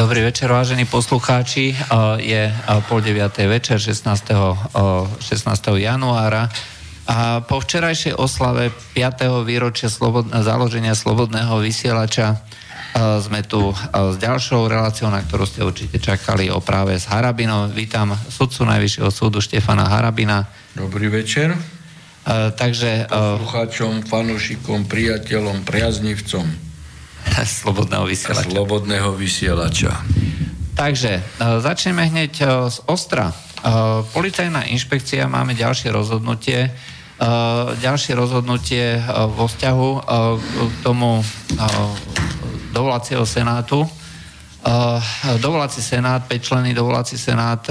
Dobrý večer, vážení poslucháči. Je pol 9. večer 16. 16. januára. A po včerajšej oslave 5. výročia slobod- založenia slobodného vysielača sme tu s ďalšou reláciou, na ktorú ste určite čakali o práve s Harabinom. Vítam sudcu Najvyššieho súdu Štefana Harabina. Dobrý večer. Takže... Poslucháčom, fanúšikom, priateľom, priaznivcom. Slobodného vysielača. Slobodného vysielača. Takže uh, začneme hneď uh, z Ostra. Uh, policajná inšpekcia, máme ďalšie rozhodnutie. Ďalšie rozhodnutie vo vzťahu k tomu dovolacieho senátu. Dovolací senát, 5 členy dovolací senát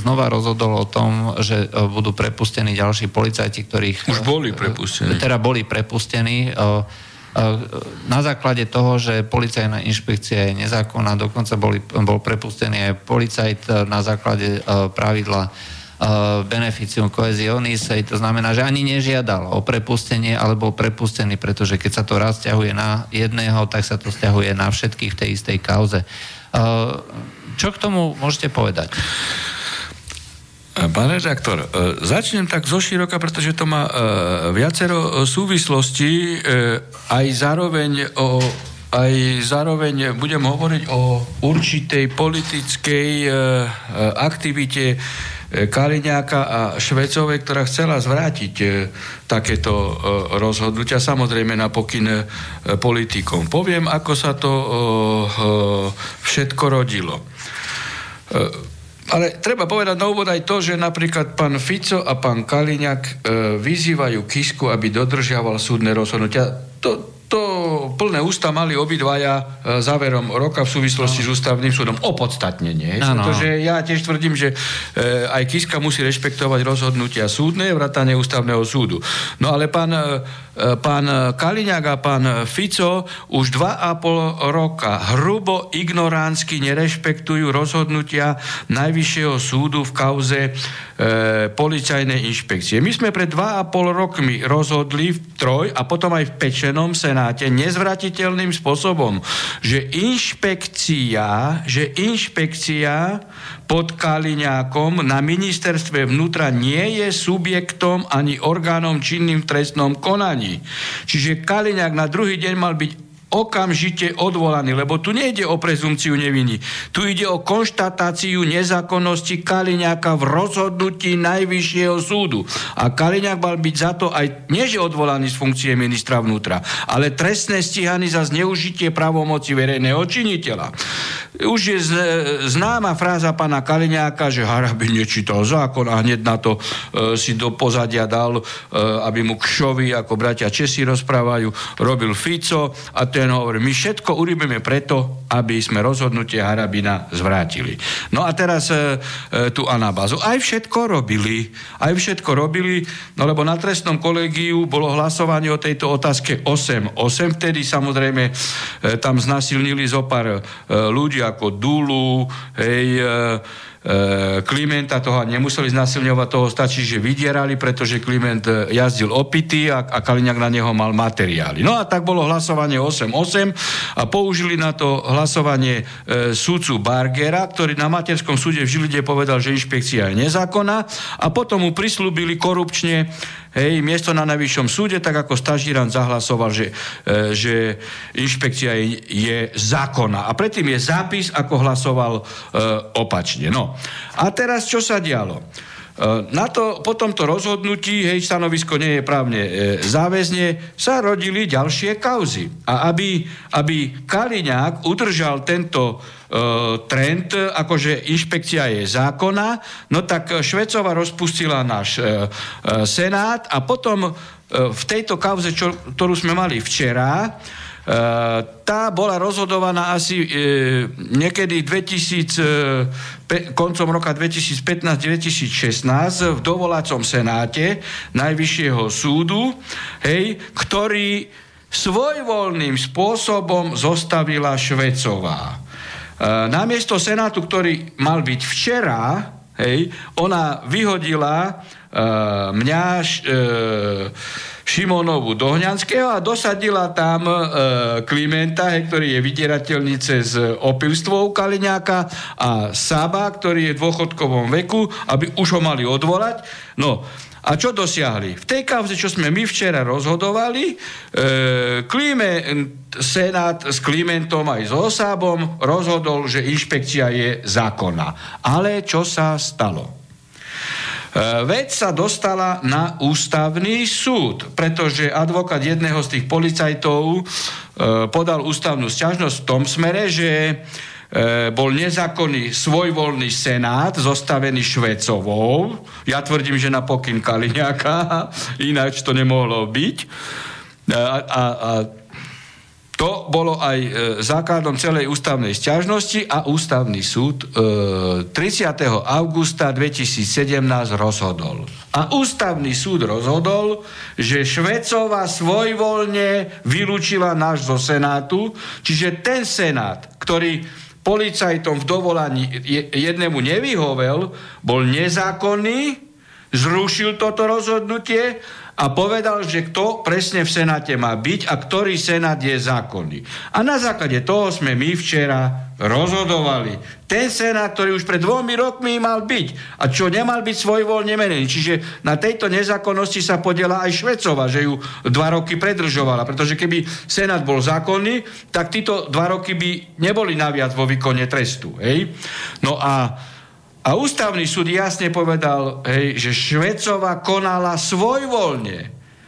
znova rozhodol o tom, že budú prepustení ďalší policajti, ktorých... Už boli prepustení. Teda boli prepustení na základe toho, že policajná inšpekcia je nezákonná, dokonca boli, bol prepustený aj policajt na základe pravidla beneficium coesionis, to znamená, že ani nežiadal o prepustenie, ale bol prepustený, pretože keď sa to raz ťahuje na jedného, tak sa to stiahuje na všetkých v tej istej kauze. Čo k tomu môžete povedať? Pán redaktor, e, začnem tak zoširoka, pretože to má e, viacero súvislostí, e, aj zároveň o aj zároveň budem hovoriť o určitej politickej aktivite Kaliňáka a Švecovej, ktorá chcela zvrátiť e, takéto e, rozhodnutia, samozrejme na pokyn e, politikom. Poviem, ako sa to všetko rodilo. Ale treba povedať na úvod aj to, že napríklad pán Fico a pán Kaliňák vyzývajú Kisku, aby dodržiaval súdne rozhodnutia. To, to plné ústa mali obidvaja e, záverom roka v súvislosti no. s ústavným súdom. Opodstatnenie. No, Pretože ja tiež tvrdím, že e, aj Kiska musí rešpektovať rozhodnutia súdne, vrátane ústavného súdu. No ale pán, e, pán Kaliňák a pán Fico už dva a pol roka hrubo ignoránsky nerešpektujú rozhodnutia Najvyššieho súdu v kauze e, policajnej inšpekcie. My sme pred dva a pol rokmi rozhodli v Troj a potom aj v Pečenom Senáte nezvratiteľným spôsobom, že inšpekcia, že inšpekcia pod Kaliňákom na ministerstve vnútra nie je subjektom ani orgánom činným v trestnom konaní. Čiže Kaliňák na druhý deň mal byť okamžite odvolaný, lebo tu nejde o prezumciu neviny. Tu ide o konštatáciu nezákonnosti Kaliňáka v rozhodnutí Najvyššieho súdu. A Kaliňák mal byť za to aj, nie že odvolaný z funkcie ministra vnútra, ale trestné stíhaný za zneužitie právomoci verejného činiteľa. Už je známa fráza pána Kaliňáka, že Harabin nečítal zákon a hneď na to e, si do pozadia dal, e, aby mu kšovi, ako bratia Česi rozprávajú, robil Fico a ten hovorí, my všetko urobíme preto, aby sme rozhodnutie Harabina zvrátili. No a teraz e, e, tu anabázu. Aj všetko robili, aj všetko robili, no lebo na trestnom kolegiu bolo hlasovanie o tejto otázke 8-8, vtedy samozrejme e, tam znasilnili zo pár e, ľudí ako Dulu, hej, e, e, Klimenta toho nemuseli znasilňovať, toho stačí, že vydierali, pretože Kliment e, jazdil opity a, a Kaliňák na neho mal materiály. No a tak bolo hlasovanie 8-8 a použili na to hlasovanie e, súdcu Bargera, ktorý na materskom súde v Žilide povedal, že inšpekcia je nezákonná a potom mu prislúbili korupčne hej, miesto na najvyššom súde, tak ako Stažíran zahlasoval, že, e, že inšpekcia je, je zákona. A predtým je zápis, ako hlasoval e, opačne. No. A teraz čo sa dialo? E, na to, po tomto rozhodnutí, hej, stanovisko nie je právne e, záväzne, sa rodili ďalšie kauzy. A aby, aby Kaliňák udržal tento e, trend, akože inšpekcia je zákona, no tak Švecova rozpustila náš e, e, senát a potom e, v tejto kauze, čo, ktorú sme mali včera, tá bola rozhodovaná asi e, niekedy 2000, pe, koncom roka 2015-2016 v dovolacom senáte Najvyššieho súdu, hej, ktorý svojvoľným spôsobom zostavila Švecová. E, namiesto senátu, ktorý mal byť včera, hej, ona vyhodila e, mňa e, Šimonovu Dohňanského a dosadila tam e, Klimenta, he, ktorý je vydierateľný cez opilstvo u Kaliňáka a Saba, ktorý je v dôchodkovom veku, aby už ho mali odvolať. No, a čo dosiahli? V tej kauze, čo sme my včera rozhodovali, e, Klíme, Senát s Klimentom aj s Osábom rozhodol, že inšpekcia je zákonná. Ale čo sa stalo? E, vec sa dostala na ústavný súd, pretože advokát jedného z tých policajtov e, podal ústavnú sťažnosť v tom smere, že e, bol nezákonný svojvoľný senát zostavený Švecovou. Ja tvrdím, že na pokyn Kaliňáka, ináč to nemohlo byť. A, a, a to bolo aj e, základom celej ústavnej stiažnosti a ústavný súd e, 30. augusta 2017 rozhodol. A ústavný súd rozhodol, že Švecova svojvoľne vylúčila náš zo Senátu, čiže ten Senát, ktorý policajtom v dovolaní jednému nevyhovel, bol nezákonný, zrušil toto rozhodnutie a povedal, že kto presne v Senáte má byť a ktorý Senát je zákonný. A na základe toho sme my včera rozhodovali. Ten Senát, ktorý už pred dvomi rokmi mal byť a čo nemal byť svojvoľne menený. Čiže na tejto nezákonnosti sa podiela aj Švecova, že ju dva roky predržovala. Pretože keby Senát bol zákonný, tak títo dva roky by neboli naviac vo výkone trestu. Hej? No a a ústavný súd jasne povedal, hej, že Švecova konala svojvoľne.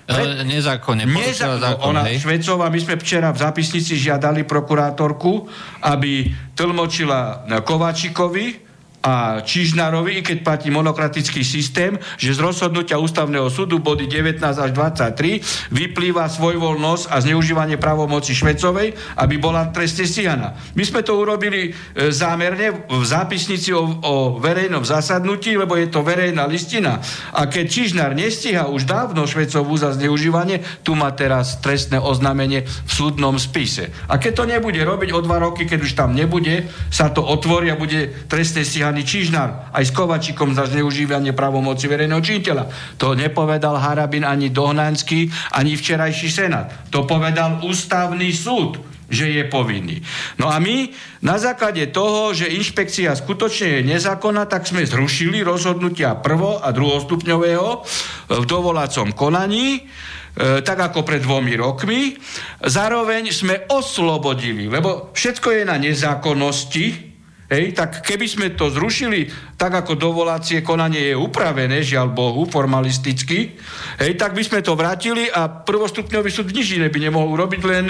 Pre... Nezákonne. Neza... Zákon, ona, hej? Švecova, my sme včera v zápisnici žiadali prokurátorku, aby tlmočila Kovačikovi, a Čižnárovi, i keď platí monokratický systém, že z rozhodnutia ústavného súdu body 19 až 23 vyplýva svojvoľnosť a zneužívanie právomoci Švecovej, aby bola trestne stíhaná. My sme to urobili e, zámerne v zápisnici o, o verejnom zasadnutí, lebo je to verejná listina. A keď Čižnár nestíha už dávno Švecovú za zneužívanie, tu má teraz trestné oznámenie v súdnom spise. A keď to nebude robiť o dva roky, keď už tam nebude, sa to otvorí a bude trestne stíhané stíhaný Čižnár aj s Kovačikom za zneužívanie pravomoci verejného činiteľa. To nepovedal Harabin ani Dohnanský, ani včerajší senát. To povedal ústavný súd že je povinný. No a my na základe toho, že inšpekcia skutočne je nezákonná, tak sme zrušili rozhodnutia prvo- a druhostupňového v dovolacom konaní, e, tak ako pred dvomi rokmi. Zároveň sme oslobodili, lebo všetko je na nezákonnosti, Hej, tak keby sme to zrušili tak, ako dovolacie konanie je upravené, žiaľ Bohu, formalisticky, hej, tak by sme to vrátili a prvostupňový súd nič iné by nemohol urobiť, len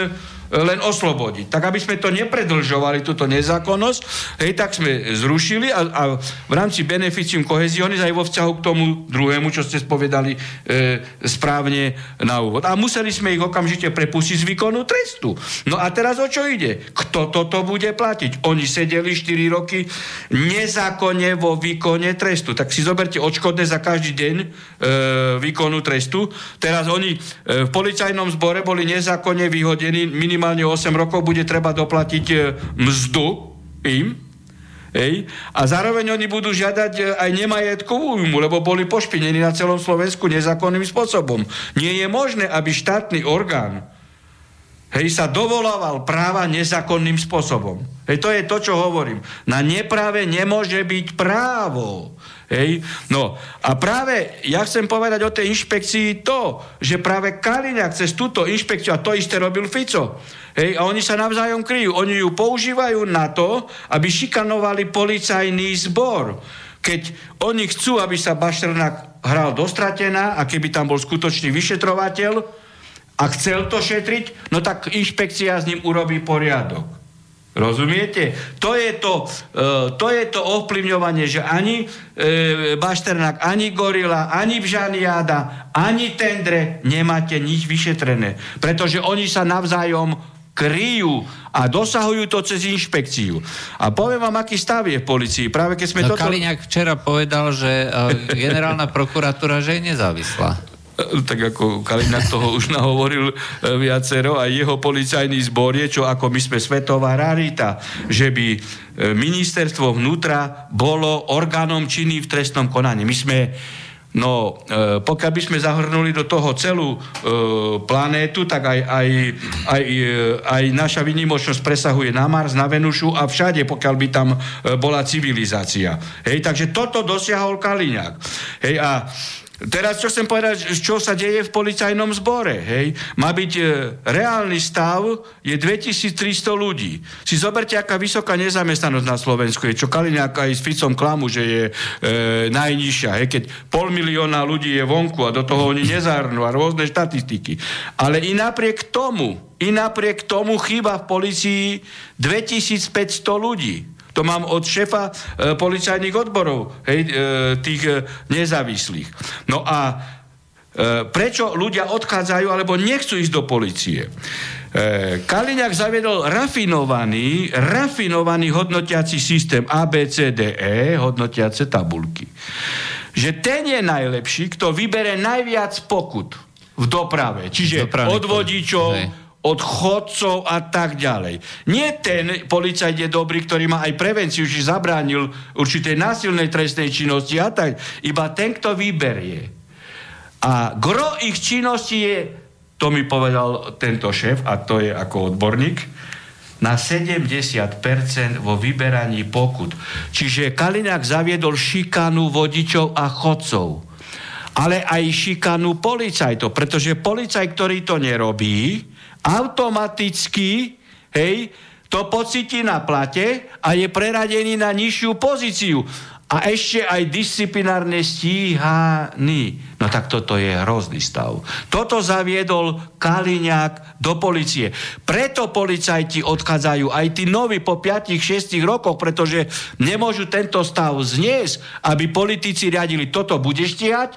len oslobodiť. Tak aby sme to nepredlžovali, túto nezákonnosť, hej, tak sme zrušili a, a v rámci beneficium kohezionis aj vo vzťahu k tomu druhému, čo ste spovedali e, správne na úvod. A museli sme ich okamžite prepustiť z výkonu trestu. No a teraz o čo ide? Kto toto bude platiť? Oni sedeli 4 roky nezákonne vo výkone trestu. Tak si zoberte odškodné za každý deň e, výkonu trestu. Teraz oni e, v policajnom zbore boli nezákonne vyhodení minimálne minimálne 8 rokov bude treba doplatiť e, mzdu im, Ej? A zároveň oni budú žiadať e, aj nemajetkovú újmu, lebo boli pošpinení na celom Slovensku nezákonným spôsobom. Nie je možné, aby štátny orgán hej, sa dovolával práva nezákonným spôsobom. Hej, to je to, čo hovorím. Na nepráve nemôže byť právo. Hej? No a práve ja chcem povedať o tej inšpekcii to, že práve Kaliňák cez túto inšpekciu, a to isté robil Fico, hej? a oni sa navzájom kryjú, oni ju používajú na to, aby šikanovali policajný zbor. Keď oni chcú, aby sa Baštrnák hral dostratená a keby tam bol skutočný vyšetrovateľ a chcel to šetriť, no tak inšpekcia s ním urobí poriadok. Rozumiete? To je to, uh, to, je to ovplyvňovanie, že ani uh, Bašternák, ani Gorila, ani Bžaniáda, ani Tendre nemáte nič vyšetrené. Pretože oni sa navzájom kryjú a dosahujú to cez inšpekciu. A poviem vám, aký stav je v policii. Práve keď sme no, toto... Kaliňák včera povedal, že uh, generálna prokuratúra, že je nezávislá tak ako Kaliňák toho už nahovoril e, viacero, a jeho policajný zbor je, čo ako my sme svetová rarita, že by e, ministerstvo vnútra bolo orgánom činný v trestnom konaní. My sme No, e, pokiaľ by sme zahrnuli do toho celú e, planétu, tak aj, aj, aj, e, aj naša vynimočnosť presahuje na Mars, na Venušu a všade, pokiaľ by tam e, bola civilizácia. Hej, takže toto dosiahol Kaliňák. Hej, a Teraz čo chcem povedať, čo sa deje v policajnom zbore. Hej? Má byť e, reálny stav, je 2300 ľudí. Si zoberte, aká vysoká nezamestnanosť na Slovensku je, čo Kaliňák aj s Ficom klamu, že je e, najnižšia. Hej? Keď pol milióna ľudí je vonku a do toho oni nezahrnú a rôzne štatistiky. Ale i napriek tomu, i napriek tomu chýba v policii 2500 ľudí. To mám od šefa e, policajných odborov, hej, e, tých e, nezávislých. No a e, prečo ľudia odchádzajú alebo nechcú ísť do policie? E, Kaliňák zaviedol rafinovaný, rafinovaný hodnotiaci systém ABCDE, hodnotiace tabulky. Že ten je najlepší, kto vybere najviac pokut v doprave. Čiže od vodičov, od chodcov a tak ďalej. Nie ten policajt je dobrý, ktorý má aj prevenciu, či zabránil určitej násilnej trestnej činnosti a tak. Iba ten, kto vyberie. A gro ich činnosti je, to mi povedal tento šéf, a to je ako odborník, na 70% vo vyberaní pokut. Čiže Kaliňák zaviedol šikanu vodičov a chodcov ale aj šikanu policajtov, pretože policaj, ktorý to nerobí, automaticky, hej, to pocíti na plate a je preradený na nižšiu pozíciu. A ešte aj disciplinárne stíhaný. No tak toto je hrozný stav. Toto zaviedol Kaliňák do policie. Preto policajti odchádzajú aj tí noví po 5-6 rokoch, pretože nemôžu tento stav zniesť, aby politici riadili, toto bude stíhať,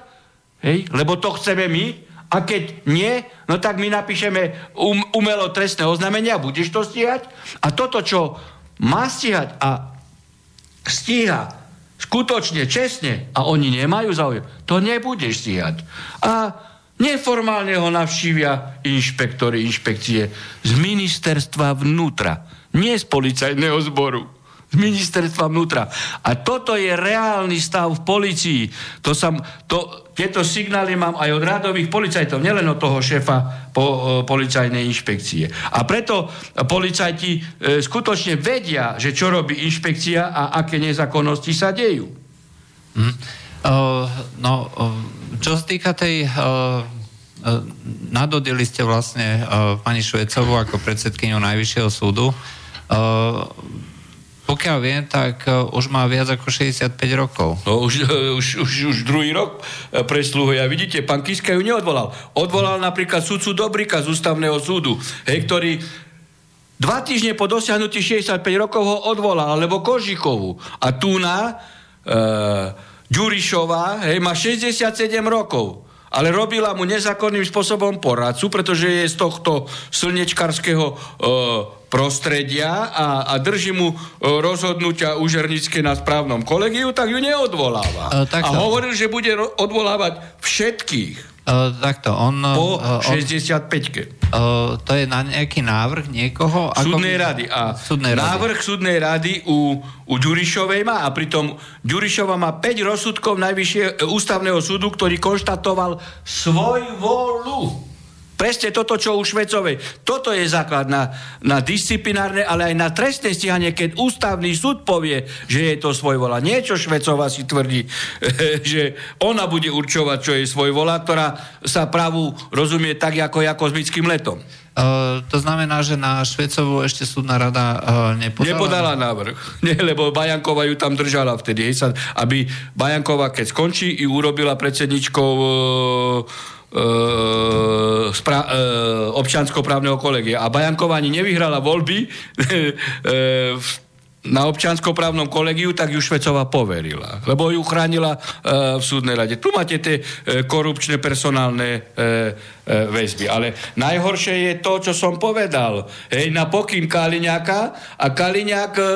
hej, lebo to chceme my, a keď nie, no tak my napíšeme um, umelo trestné oznámenie a budeš to stíhať. A toto, čo má stíhať a stíha skutočne, čestne a oni nemajú záujem, to nebudeš stíhať. A neformálne ho navštívia inšpektory, inšpekcie z ministerstva vnútra, nie z policajného zboru z ministerstva vnútra. A toto je reálny stav v policii. To sam, to, tieto signály mám aj od radových policajtov, nielen od toho šéfa po, o, policajnej inšpekcie. A preto policajti e, skutočne vedia, že čo robí inšpekcia a aké nezákonnosti sa dejú. Mm. Uh, no, uh, čo sa týka tej... Uh nadodili ste vlastne uh, pani Švecovu ako predsedkyňu Najvyššieho súdu. Uh, pokiaľ viem, tak uh, už má viac ako 65 rokov. No, už, už, už, už druhý rok e, presluhuje. A vidíte, pán Kiska ju neodvolal. Odvolal napríklad sudcu Dobrika z ústavného súdu, hej, ktorý dva týždne po dosiahnutí 65 rokov ho odvolal, alebo Kožikovu. A tu na e, Ďurišová, hej, má 67 rokov ale robila mu nezákonným spôsobom poradcu, pretože je z tohto slnečkarského e, prostredia a, a drží mu e, rozhodnutia užernické na správnom kolegiu, tak ju neodvoláva. Uh, a hovoril, že bude odvolávať všetkých. Uh, takto, on... Po uh, 65-ke. Uh, to je na nejaký návrh niekoho? Súdnej ako... rady. A súdnej rady. návrh súdnej rady u, u Ďurišovej má a pritom Ďurišova má 5 rozsudkov Najvyššieho ústavného súdu, ktorý konštatoval svoj volu. Presne toto, čo u Švecovej. Toto je základ na, na disciplinárne, ale aj na trestné stíhanie, keď ústavný súd povie, že je to svojvola. Niečo Švecova si tvrdí, že ona bude určovať, čo je svojvola, ktorá sa pravu rozumie tak, ako je kozmickým letom. Uh, to znamená, že na Švecovu ešte súdna rada uh, nepodala? Nepodala návrh. Nie, lebo Bajanková ju tam držala vtedy. Aby Bajanková, keď skončí, i urobila predsedničkou uh, e, spra- e, občanskoprávneho kolegia. A Bajanková ani nevyhrala voľby e, na občanskoprávnom kolegiu, tak ju Švecová poverila. Lebo ju chránila e, v súdnej rade. Tu máte tie e, korupčné personálne e, väzby. Ale najhoršie je to, čo som povedal. Hej, na pokyn Kaliňaka a Kaliňak e,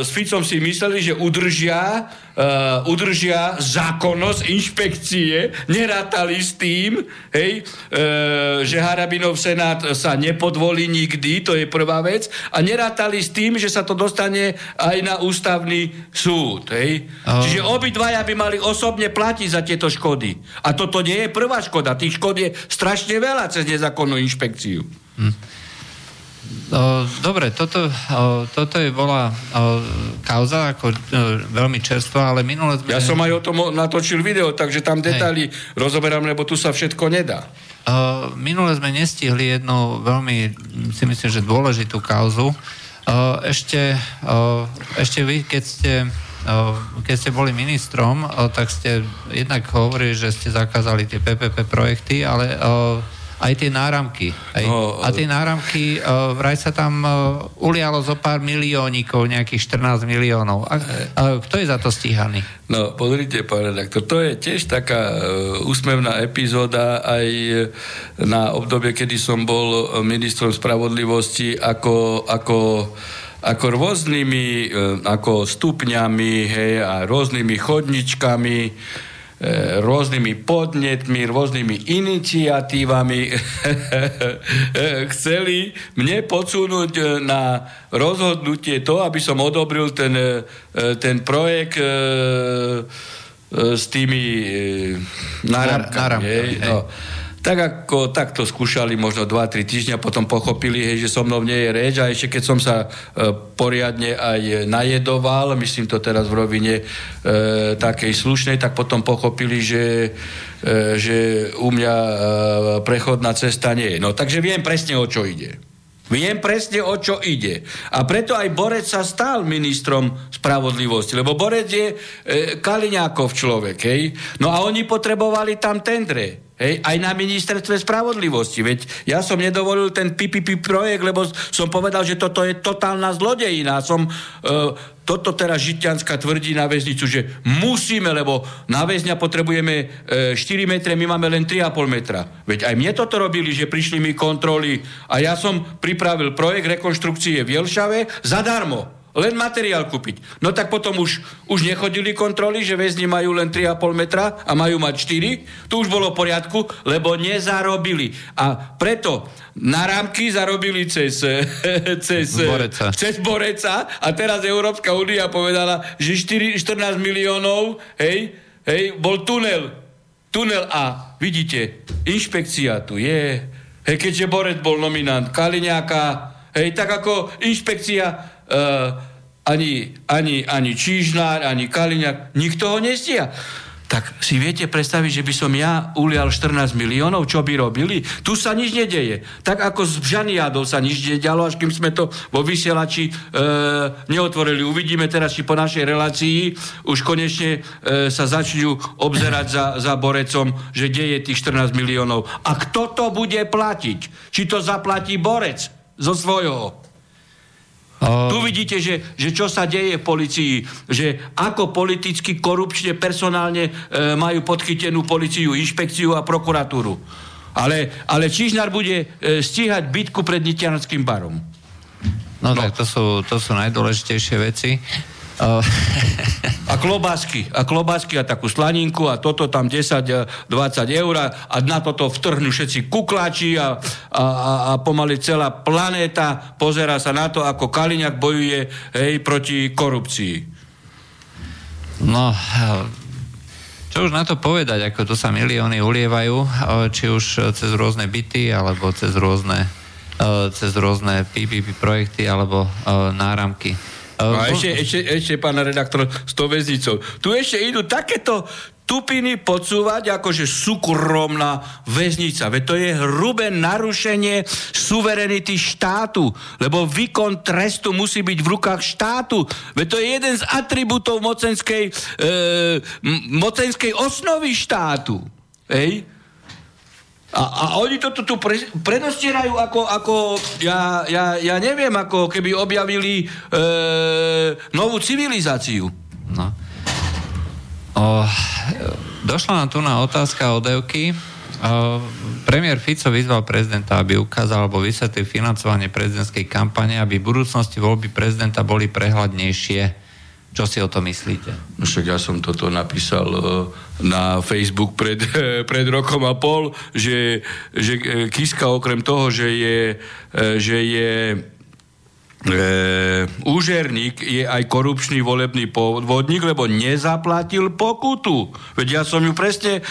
s Ficom si mysleli, že udržia, uh, udržia zákonnosť inšpekcie, nerátali s tým, hej, uh, že Harabinov senát sa nepodvolí nikdy, to je prvá vec, a nerátali s tým, že sa to dostane aj na ústavný súd. Hej. Oh. Čiže obidvaja by mali osobne platiť za tieto škody. A toto nie je prvá škoda, tých škod je strašne veľa cez nezákonnú inšpekciu. Hm. Dobre, toto, toto je bola kauza ako veľmi čerstvá, ale minule sme... Ja som aj o tom natočil video, takže tam detaily rozoberám, lebo tu sa všetko nedá. Minule sme nestihli jednu veľmi, si myslím, že dôležitú kauzu. Ešte, ešte vy, keď ste keď ste boli ministrom, tak ste jednak hovorili, že ste zakázali tie PPP projekty, ale aj tie náramky. Aj, no, a tie náramky, uh, vraj sa tam uh, ulialo zo pár miliónikov, nejakých 14 miliónov. A, uh, kto je za to stíhaný? No, pozrite, pán redaktor, to je tiež taká uh, úsmevná epizóda aj na obdobie, kedy som bol ministrom spravodlivosti ako, ako ako rôznymi ako stupňami hej, a rôznymi chodničkami rôznymi podnetmi, rôznymi iniciatívami chceli mne podsunúť e, na rozhodnutie to, aby som odobril ten, e, ten projekt s tými náramkami. Náramkami, no tak ako takto skúšali možno 2-3 týždňa, potom pochopili, hej, že so mnou nie je reč a ešte keď som sa e, poriadne aj najedoval, myslím to teraz v rovine e, takej slušnej, tak potom pochopili, že, e, že u mňa e, prechodná cesta nie je. No takže viem presne, o čo ide. Viem presne, o čo ide. A preto aj Borec sa stal ministrom spravodlivosti, lebo Borec je e, Kaliňákov človek, hej. No a oni potrebovali tam tendre. Hej, aj na ministerstve spravodlivosti. Veď ja som nedovolil ten PPP projekt, lebo som povedal, že toto je totálna zlodejina. Som, e, toto teraz Žitianská tvrdí na väznicu, že musíme, lebo na väzňa potrebujeme e, 4 metre, my máme len 3,5 metra. Veď aj mne toto robili, že prišli mi kontroly a ja som pripravil projekt rekonštrukcie v Jelšave zadarmo. Len materiál kúpiť. No tak potom už, už nechodili kontroly, že väzni majú len 3,5 metra a majú mať 4. Tu už bolo v poriadku, lebo nezarobili. A preto na rámky zarobili cez, cez, Boreca. cez Boreca a teraz Európska únia povedala, že 4, 14 miliónov, hej, hej, bol tunel. Tunel A. Vidíte, inšpekcia tu je. Hej, keďže Borec bol nominant Kaliňáka, hej, tak ako inšpekcia ani, ani, ani Čížnár, ani Kaliňák, nikto ho nestia. Tak si viete predstaviť, že by som ja ulial 14 miliónov, čo by robili? Tu sa nič nedeje. Tak ako s Žaniadou sa nič nedialo, až kým sme to vo vysielači e, neotvorili. Uvidíme teraz, či po našej relácii už konečne e, sa začnú obzerať za, za Borecom, že deje tých 14 miliónov. A kto to bude platiť? Či to zaplatí Borec zo svojho? Tu vidíte, že, že čo sa deje v policii, že ako politicky, korupčne, personálne e, majú podchytenú policiu, inšpekciu a prokuratúru. Ale, ale Čižnár bude e, stíhať bitku pred Nitianským barom. No, no tak to sú, to sú najdôležitejšie veci. A klobásky, a klobásky a takú slaninku a toto tam 10-20 eur a na toto vtrhnú všetci kukláči a, a, a, a pomaly celá planéta pozera sa na to, ako Kaliňak bojuje hej, proti korupcii. No, čo už na to povedať, ako to sa milióny ulievajú, či už cez rôzne byty, alebo cez rôzne, cez rôzne PPP projekty, alebo náramky. A ešte, ešte, ešte, pán redaktor, s tou väznicou. Tu ešte idú takéto tupiny podsúvať, akože súkromná väznica. Veď to je hrubé narušenie suverenity štátu, lebo výkon trestu musí byť v rukách štátu. Veď to je jeden z atribútov mocenskej, e, mocenskej osnovy štátu. Ej? A, a oni to tu pre, predostierajú ako, ako ja, ja, ja neviem, ako keby objavili e, novú civilizáciu. No. O, došla nám tu na otázka od Evky. premiér Fico vyzval prezidenta, aby ukázal alebo vysvetlil financovanie prezidentskej kampane, aby v budúcnosti voľby prezidenta boli prehľadnejšie. Čo si o to myslíte? No však ja som toto napísal uh, na Facebook pred, pred rokom a pol, že, že Kiska okrem toho, že je, že je e, úžerník je aj korupčný volebný podvodník, lebo nezaplatil pokutu. Veď ja som ju presne e,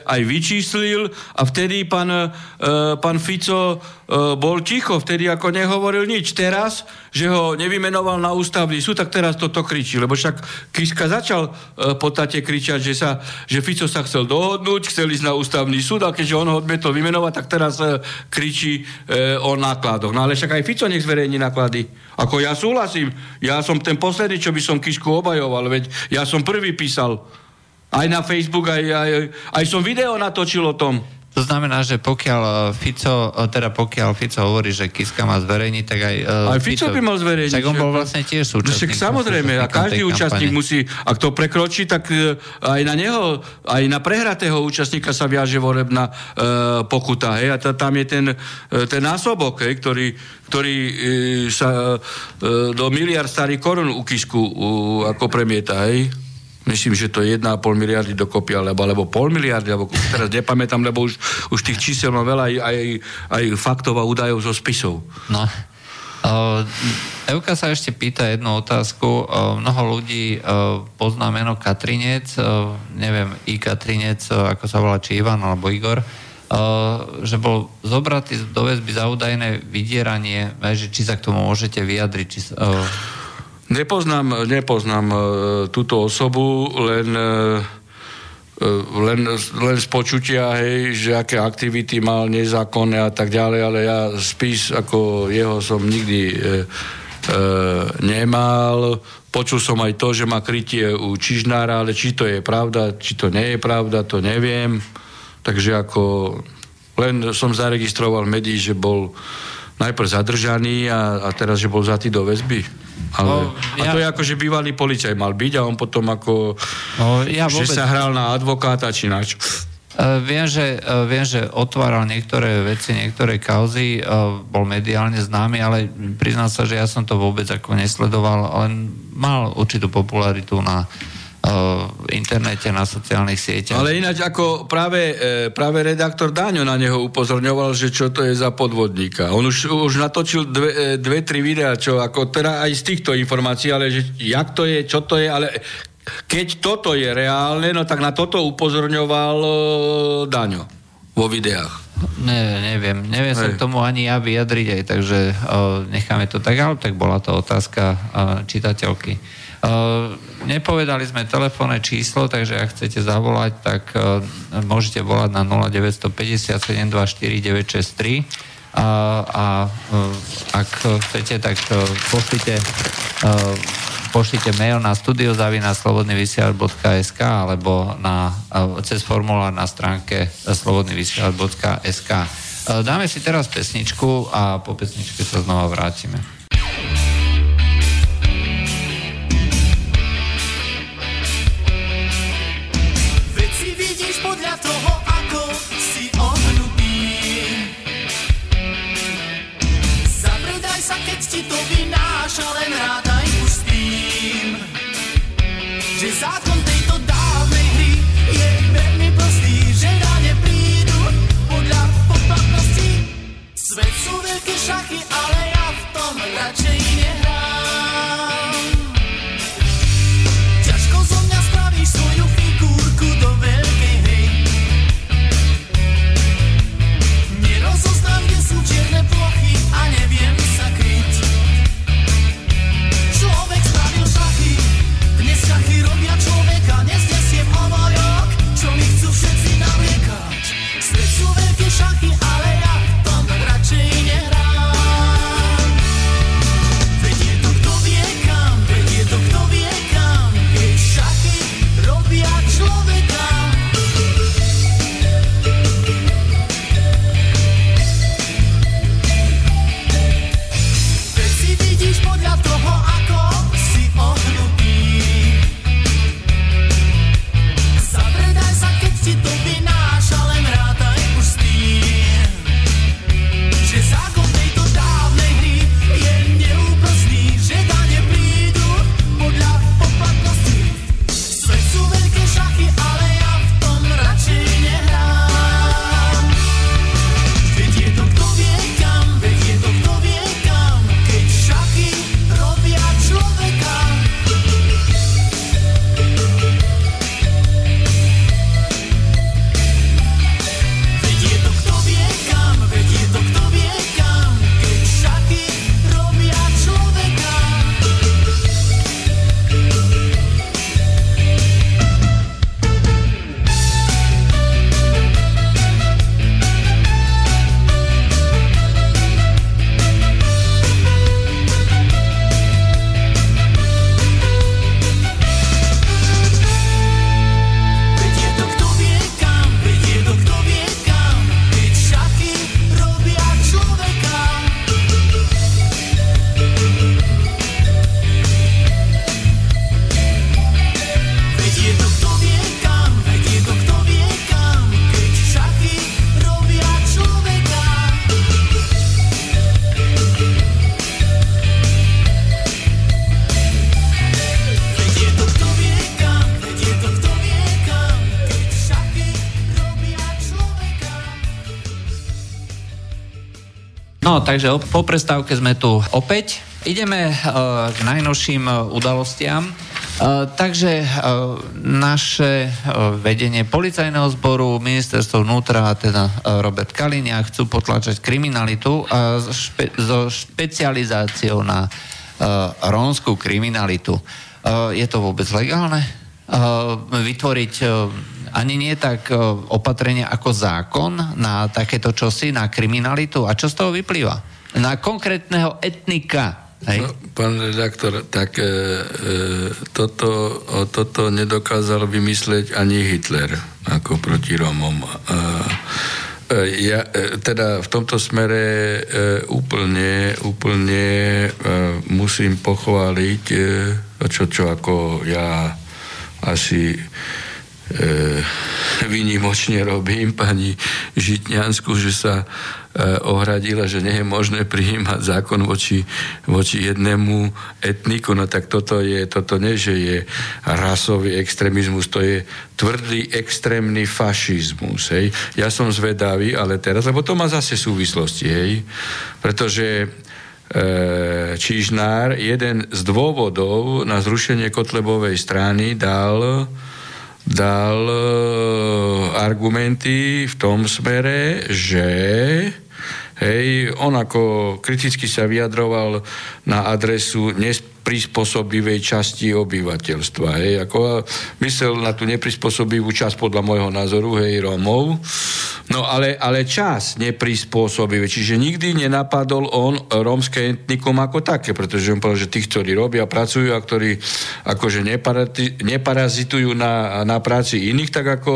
aj vyčíslil a vtedy pán, e, pán Fico e, bol ticho, vtedy ako nehovoril nič. Teraz, že ho nevymenoval na ústavný súd, tak teraz toto kričí, lebo však Kiska začal e, podstate kričať, že, sa, že Fico sa chcel dohodnúť, chcel ísť na ústavný súd a keďže on ho odmietol vymenovať, tak teraz e, kričí e, o nákladoch. No ale však aj Fico nech zverejní náklady. Ako ja súhlasím, ja som ten posledný, čo by som Kisku obajoval, veď ja som prvý písal. Aj na Facebook, aj, aj, aj som video natočil o tom. To znamená, že pokiaľ e, Fico, e, teda pokiaľ Fico hovorí, že Kiska má zverejniť, tak aj... Uh, aj Fico, Fico by mal zverejniť. Tak on bol vlastne tiež súčasník. Však samozrejme, a každý účastník musí, ak to prekročí, tak aj na neho, aj na prehratého účastníka sa viaže vorebná uh, pokuta, hej, a t- tam je ten, ten násobok, hej, ktorý, ktorý uh, sa uh, do miliard starých korun u Kisku uh, ako premieta, hej. Myslím, že to je 1,5 miliardy dokopy, alebo, alebo pol miliardy, alebo teraz nepamätám, lebo už, už tých čísel mám veľa aj, aj, aj faktov a údajov zo spisov. No. Uh, Evka sa ešte pýta jednu otázku. Uh, mnoho ľudí uh, pozná meno Katrinec, uh, neviem, i Katrinec, uh, ako sa volá, či Ivan alebo Igor, uh, že bol zobratý do väzby za údajné vydieranie, že či sa k tomu môžete vyjadriť. Či, uh, Nepoznám, nepoznám uh, túto osobu, len, uh, len, len z počutia, hej, že aké aktivity mal nezákonné a tak ďalej, ale ja spis ako jeho som nikdy uh, uh, nemal. Počul som aj to, že má krytie u Čižnára, ale či to je pravda, či to nie je pravda, to neviem. Takže ako len som zaregistroval médií, že bol najprv zadržaný a, a teraz, že bol zatý do väzby. Ale, no, ja... A to je ako, že bývalý policaj mal byť a on potom ako, no, ja vôbec... že sa hral na advokáta či nač. Uh, viem, že, uh, viem, že otváral niektoré veci, niektoré kauzy, uh, bol mediálne známy, ale priznám sa, že ja som to vôbec ako nesledoval, len mal určitú popularitu na internete, na sociálnych sieťach. Ale ináč ako práve, e, práve redaktor Dáňo na neho upozorňoval, že čo to je za podvodníka. On už, už natočil dve, e, dve, tri videá, čo ako teda aj z týchto informácií, ale že jak to je, čo to je, ale keď toto je reálne, no tak na toto upozorňoval uh, Daňo vo videách. Ne, neviem, neviem sa k tomu ani ja vyjadriť aj, takže uh, necháme to tak, ale tak bola to otázka uh, čitateľky. Uh, nepovedali sme telefónne číslo, takže ak chcete zavolať, tak uh, môžete volať na 0950 724 963 a, a uh, ak chcete, tak pošlite, pošlite mail na studiozavinaslobodnyvysielač.sk alebo na, cez formulár na stránke slobodnyvysielač.sk. Dáme si teraz pesničku a po pesničke sa znova vrátime. Takže po prestávke sme tu opäť. Ideme uh, k najnovším uh, udalostiam. Uh, takže naše vedenie policajného zboru, ministerstvo vnútra a teda Robert Kalinia chcú potlačať kriminalitu uh, špe- so špecializáciou na rómskú kriminalitu. Je to vôbec legálne? Vytvoriť ani nie tak opatrenie ako zákon na takéto čosi, na kriminalitu. A čo z toho vyplýva? Na konkrétneho etnika. Hej? No, pán redaktor, tak e, e, toto, o, toto nedokázal vymyslieť ani Hitler ako proti Rómom. E, e, ja e, teda v tomto smere e, úplne, úplne e, musím pochváliť, e, čo, čo ako ja asi e, vynimočne robím pani Žitňansku, že sa e, ohradila, že nie je možné prijímať zákon voči, voči jednému etniku. No tak toto je, toto nie, že je rasový extrémizmus, to je tvrdý extrémny fašizmus. Hej. Ja som zvedavý, ale teraz, lebo to má zase súvislosti, hej, pretože e, Čižnár jeden z dôvodov na zrušenie Kotlebovej strany dal dal e, argumenty v tom smere, že hej, on ako kriticky sa vyjadroval na adresu nes- prispôsobivej časti obyvateľstva. Hej, ako myslel na tú neprispôsobivú časť podľa môjho názoru, hej, Rómov. No ale, ale čas neprispôsobivé, čiže nikdy nenapadol on rómske etnikum ako také, pretože on povedal, že tí, ktorí robia, pracujú a ktorí akože neparazitujú na, na práci iných, tak ako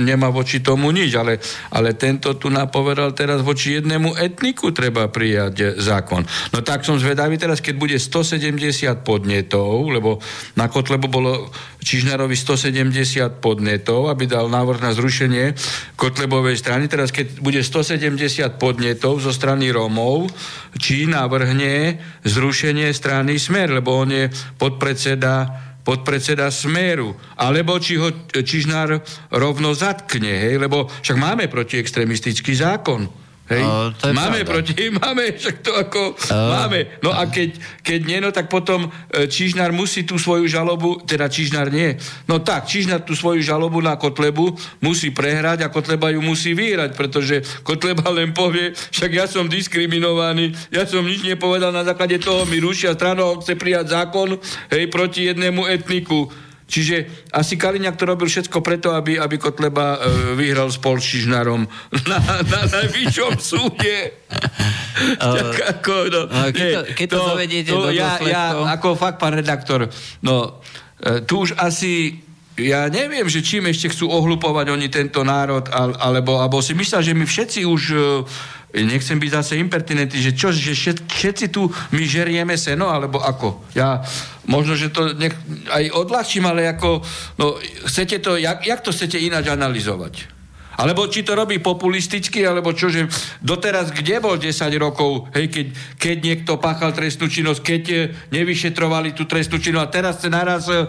nemá voči tomu nič, ale, ale tento tu napovedal teraz voči jednému etniku treba prijať zákon. No tak som zvedavý teraz, keď bude 170 170 podnetov, lebo na Kotlebu bolo Čižnárovi 170 podnetov, aby dal návrh na zrušenie Kotlebovej strany. Teraz, keď bude 170 podnetov zo strany Rómov, či navrhne zrušenie strany Smer, lebo on je podpredseda podpredseda Smeru, alebo či ho Čižnár rovno zatkne, hej, lebo však máme protiextremistický zákon. Hej? Uh, to máme pravda. proti, máme, však to ako uh, máme. No a keď, keď nie, no tak potom e, Čižnár musí tú svoju žalobu, teda Čižnár nie, no tak, Čižnár tú svoju žalobu na Kotlebu musí prehrať a Kotleba ju musí vyhrať, pretože Kotleba len povie, však ja som diskriminovaný, ja som nič nepovedal, na základe toho mi rušia stranu, chce prijať zákon, hej, proti jednému etniku Čiže asi Kaliňák to robil všetko preto, aby, aby Kotleba e, vyhral s Čižnárom na, na najvyššom súde. tak ako, no, keď, to, keď to, to zavediete to, do ja, ja, ako fakt, pán redaktor, no, e, tu už asi ja neviem, že čím ešte chcú ohlupovať oni tento národ, alebo, alebo si myslia, že my všetci už e, nechcem byť zase impertinentný, že čo, že všetci tu my žerieme seno, alebo ako? Ja, možno, že to nech, aj odľahčím, ale ako, no, chcete to, jak, jak to chcete ináč analyzovať? Alebo či to robí populisticky, alebo čo, že doteraz kde bol 10 rokov, hej, keď, keď niekto páchal trestnú činnosť, keď e, nevyšetrovali tú trestnú činnosť a teraz naraz e,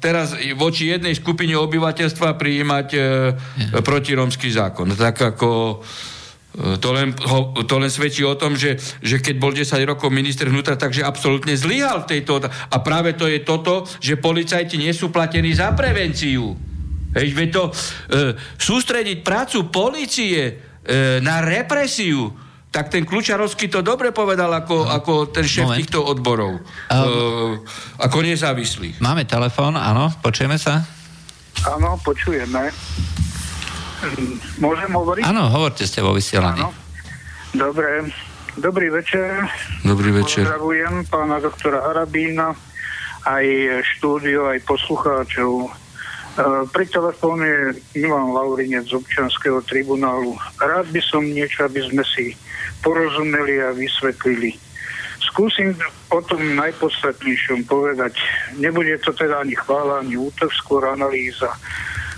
teraz voči jednej skupine obyvateľstva prijímať e, protiromský zákon. Tak ako e, to len, ho, to len svedčí o tom, že, že keď bol 10 rokov minister vnútra, takže absolútne zlyhal v tejto... A práve to je toto, že policajti nie sú platení za prevenciu. Hej, veď to e, sústrediť prácu policie e, na represiu, tak ten Kľúčarovský to dobre povedal ako, no. ako ten šéf Moment. týchto odborov. Um, e, ako nezávislý. Máme telefón, áno, počujeme sa? Áno, počujeme. Môžem hovoriť? Áno, hovorte ste vo vysielaní. Áno. Dobre, dobrý večer. Dobrý večer. Pozdravujem pána doktora Harabína, aj štúdio, aj poslucháčov pri telefóne Milan Laurinec z občanského tribunálu. Rád by som niečo, aby sme si porozumeli a vysvetlili. Skúsim o tom najpodstatnejšom povedať. Nebude to teda ani chvála, ani útok, skôr analýza.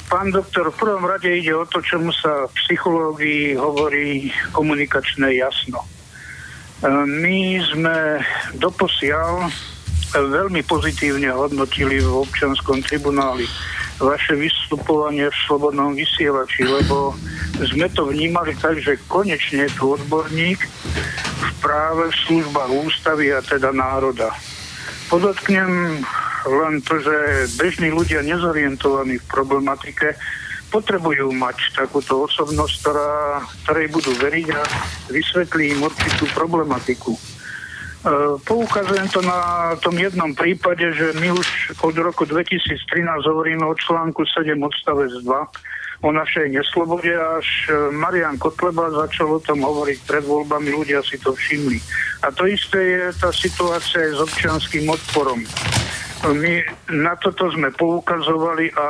Pán doktor, v prvom rade ide o to, čomu sa v psychológii hovorí komunikačné jasno. E, my sme doposiaľ veľmi pozitívne hodnotili v občanskom tribunáli vaše vystupovanie v Slobodnom vysielači, lebo sme to vnímali tak, že konečne je tu odborník v práve v službách ústavy a teda národa. Podotknem len to, že bežní ľudia nezorientovaní v problematike potrebujú mať takúto osobnosť, ktorá, ktorej budú veriť a vysvetlí im určitú problematiku. E, poukazujem to na tom jednom prípade, že my už od roku 2013 hovoríme o článku 7 odstavec 2 o našej neslobode až e, Marian Kotleba začal o tom hovoriť pred voľbami, ľudia si to všimli. A to isté je tá situácia aj s občianským odporom. My na toto sme poukazovali a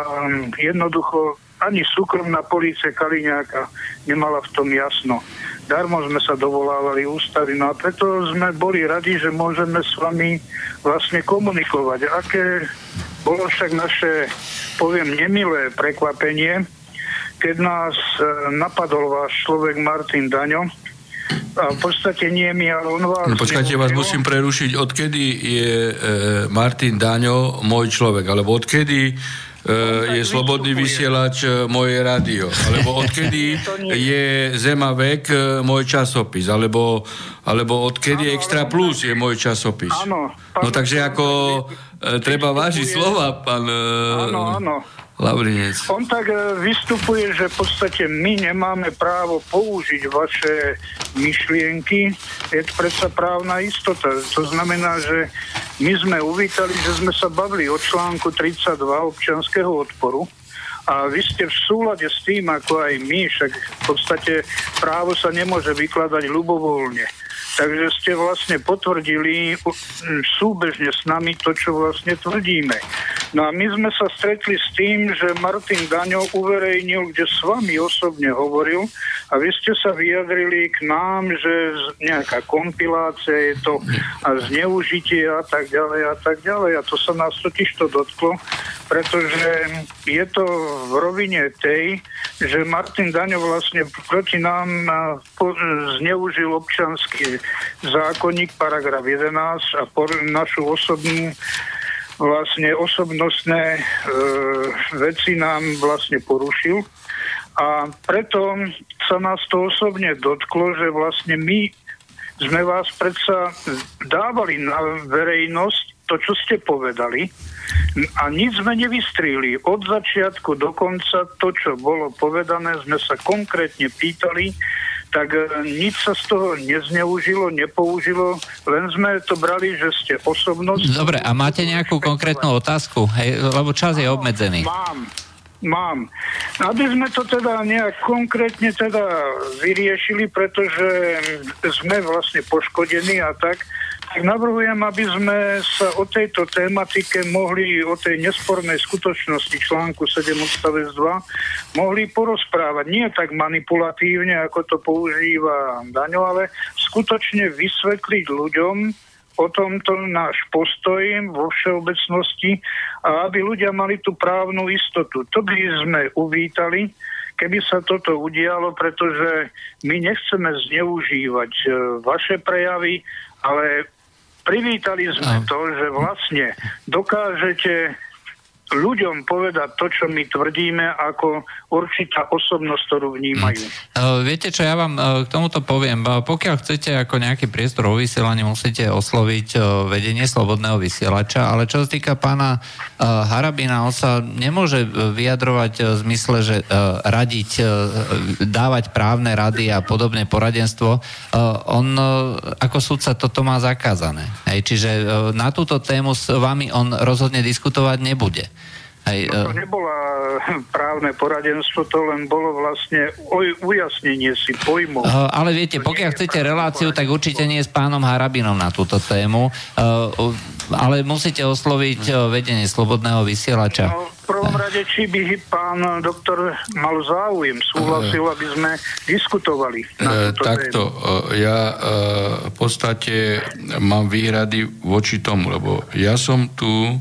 jednoducho ani súkromná policia Kaliňáka nemala v tom jasno. Darmo sme sa dovolávali ústavy, no a preto sme boli radi, že môžeme s vami vlastne komunikovať. Aké bolo však naše, poviem, nemilé prekvapenie, keď nás e, napadol váš človek Martin Daňo, a v podstate nie mi, ale on vás... No, počkajte, vás musím prerušiť. Odkedy je e, Martin Daňo môj človek? Alebo odkedy je slobodný vysielač e, moje rádio, alebo odkedy je Zemavek e, môj časopis, alebo, alebo odkedy ano, Extra Plus je môj časopis. Áno. No takže ako e, treba vážiť slova, pán... Áno, áno. Lavrinec. On tak e, vystupuje, že v podstate my nemáme právo použiť vaše myšlienky. Je to predsa právna istota. To znamená, že my sme uvítali, že sme sa bavili o článku 32 občianského odporu. A vy ste v súlade s tým, ako aj my, však v podstate právo sa nemôže vykladať ľubovoľne. Takže ste vlastne potvrdili súbežne s nami to, čo vlastne tvrdíme. No a my sme sa stretli s tým, že Martin Daňo uverejnil, kde s vami osobne hovoril a vy ste sa vyjadrili k nám, že nejaká kompilácia je to a zneužitie a tak ďalej a tak ďalej. A to sa nás totiž to dotklo, pretože je to v rovine tej, že Martin Daňo vlastne proti nám zneužil občanský zákonník, paragraf 11 a por našu osobnú vlastne osobnostné e, veci nám vlastne porušil. A preto sa nás to osobne dotklo, že vlastne my sme vás predsa dávali na verejnosť to, čo ste povedali a nič sme nevystrili. Od začiatku do konca to, čo bolo povedané, sme sa konkrétne pýtali, tak e, nič sa z toho nezneužilo, nepoužilo, len sme to brali, že ste osobnosť. Dobre, a máte nejakú konkrétnu otázku? Hej, lebo čas je obmedzený. Mám. Mám. Aby sme to teda nejak konkrétne teda vyriešili, pretože sme vlastne poškodení a tak, navrhujem, aby sme sa o tejto tématike mohli, o tej nespornej skutočnosti článku 7 odstavec 2, mohli porozprávať. Nie tak manipulatívne, ako to používa Daňo, ale skutočne vysvetliť ľuďom, o tomto náš postoj vo všeobecnosti a aby ľudia mali tú právnu istotu. To by sme uvítali, keby sa toto udialo, pretože my nechceme zneužívať e, vaše prejavy, ale privítali sme to, že vlastne dokážete ľuďom povedať to, čo my tvrdíme, ako určitá osobnosť, ktorú vnímajú. Mm. Viete čo, ja vám e, k tomuto poviem. Pokiaľ chcete ako nejaký priestor o vysielaní, musíte osloviť vedenie slobodného vysielača, ale čo sa týka pána Harabina, on sa nemôže vyjadrovať v zmysle, že radiť, dávať právne rady a podobne poradenstvo. On ako súdca toto má zakázané. Čiže na túto tému s vami on rozhodne diskutovať nebude. Hej, to uh... nebola právne poradenstvo, to len bolo vlastne ujasnenie si pojmov. Uh, ale viete, pokiaľ chcete reláciu, tak určite nie s pánom Harabinom na túto tému, uh, ale musíte osloviť uh, vedenie Slobodného vysielača. No, v prvom rade, či by pán doktor mal záujem, súhlasil, aby sme diskutovali. Na takto, tému. ja v podstate mám výhrady voči tomu, lebo ja som tu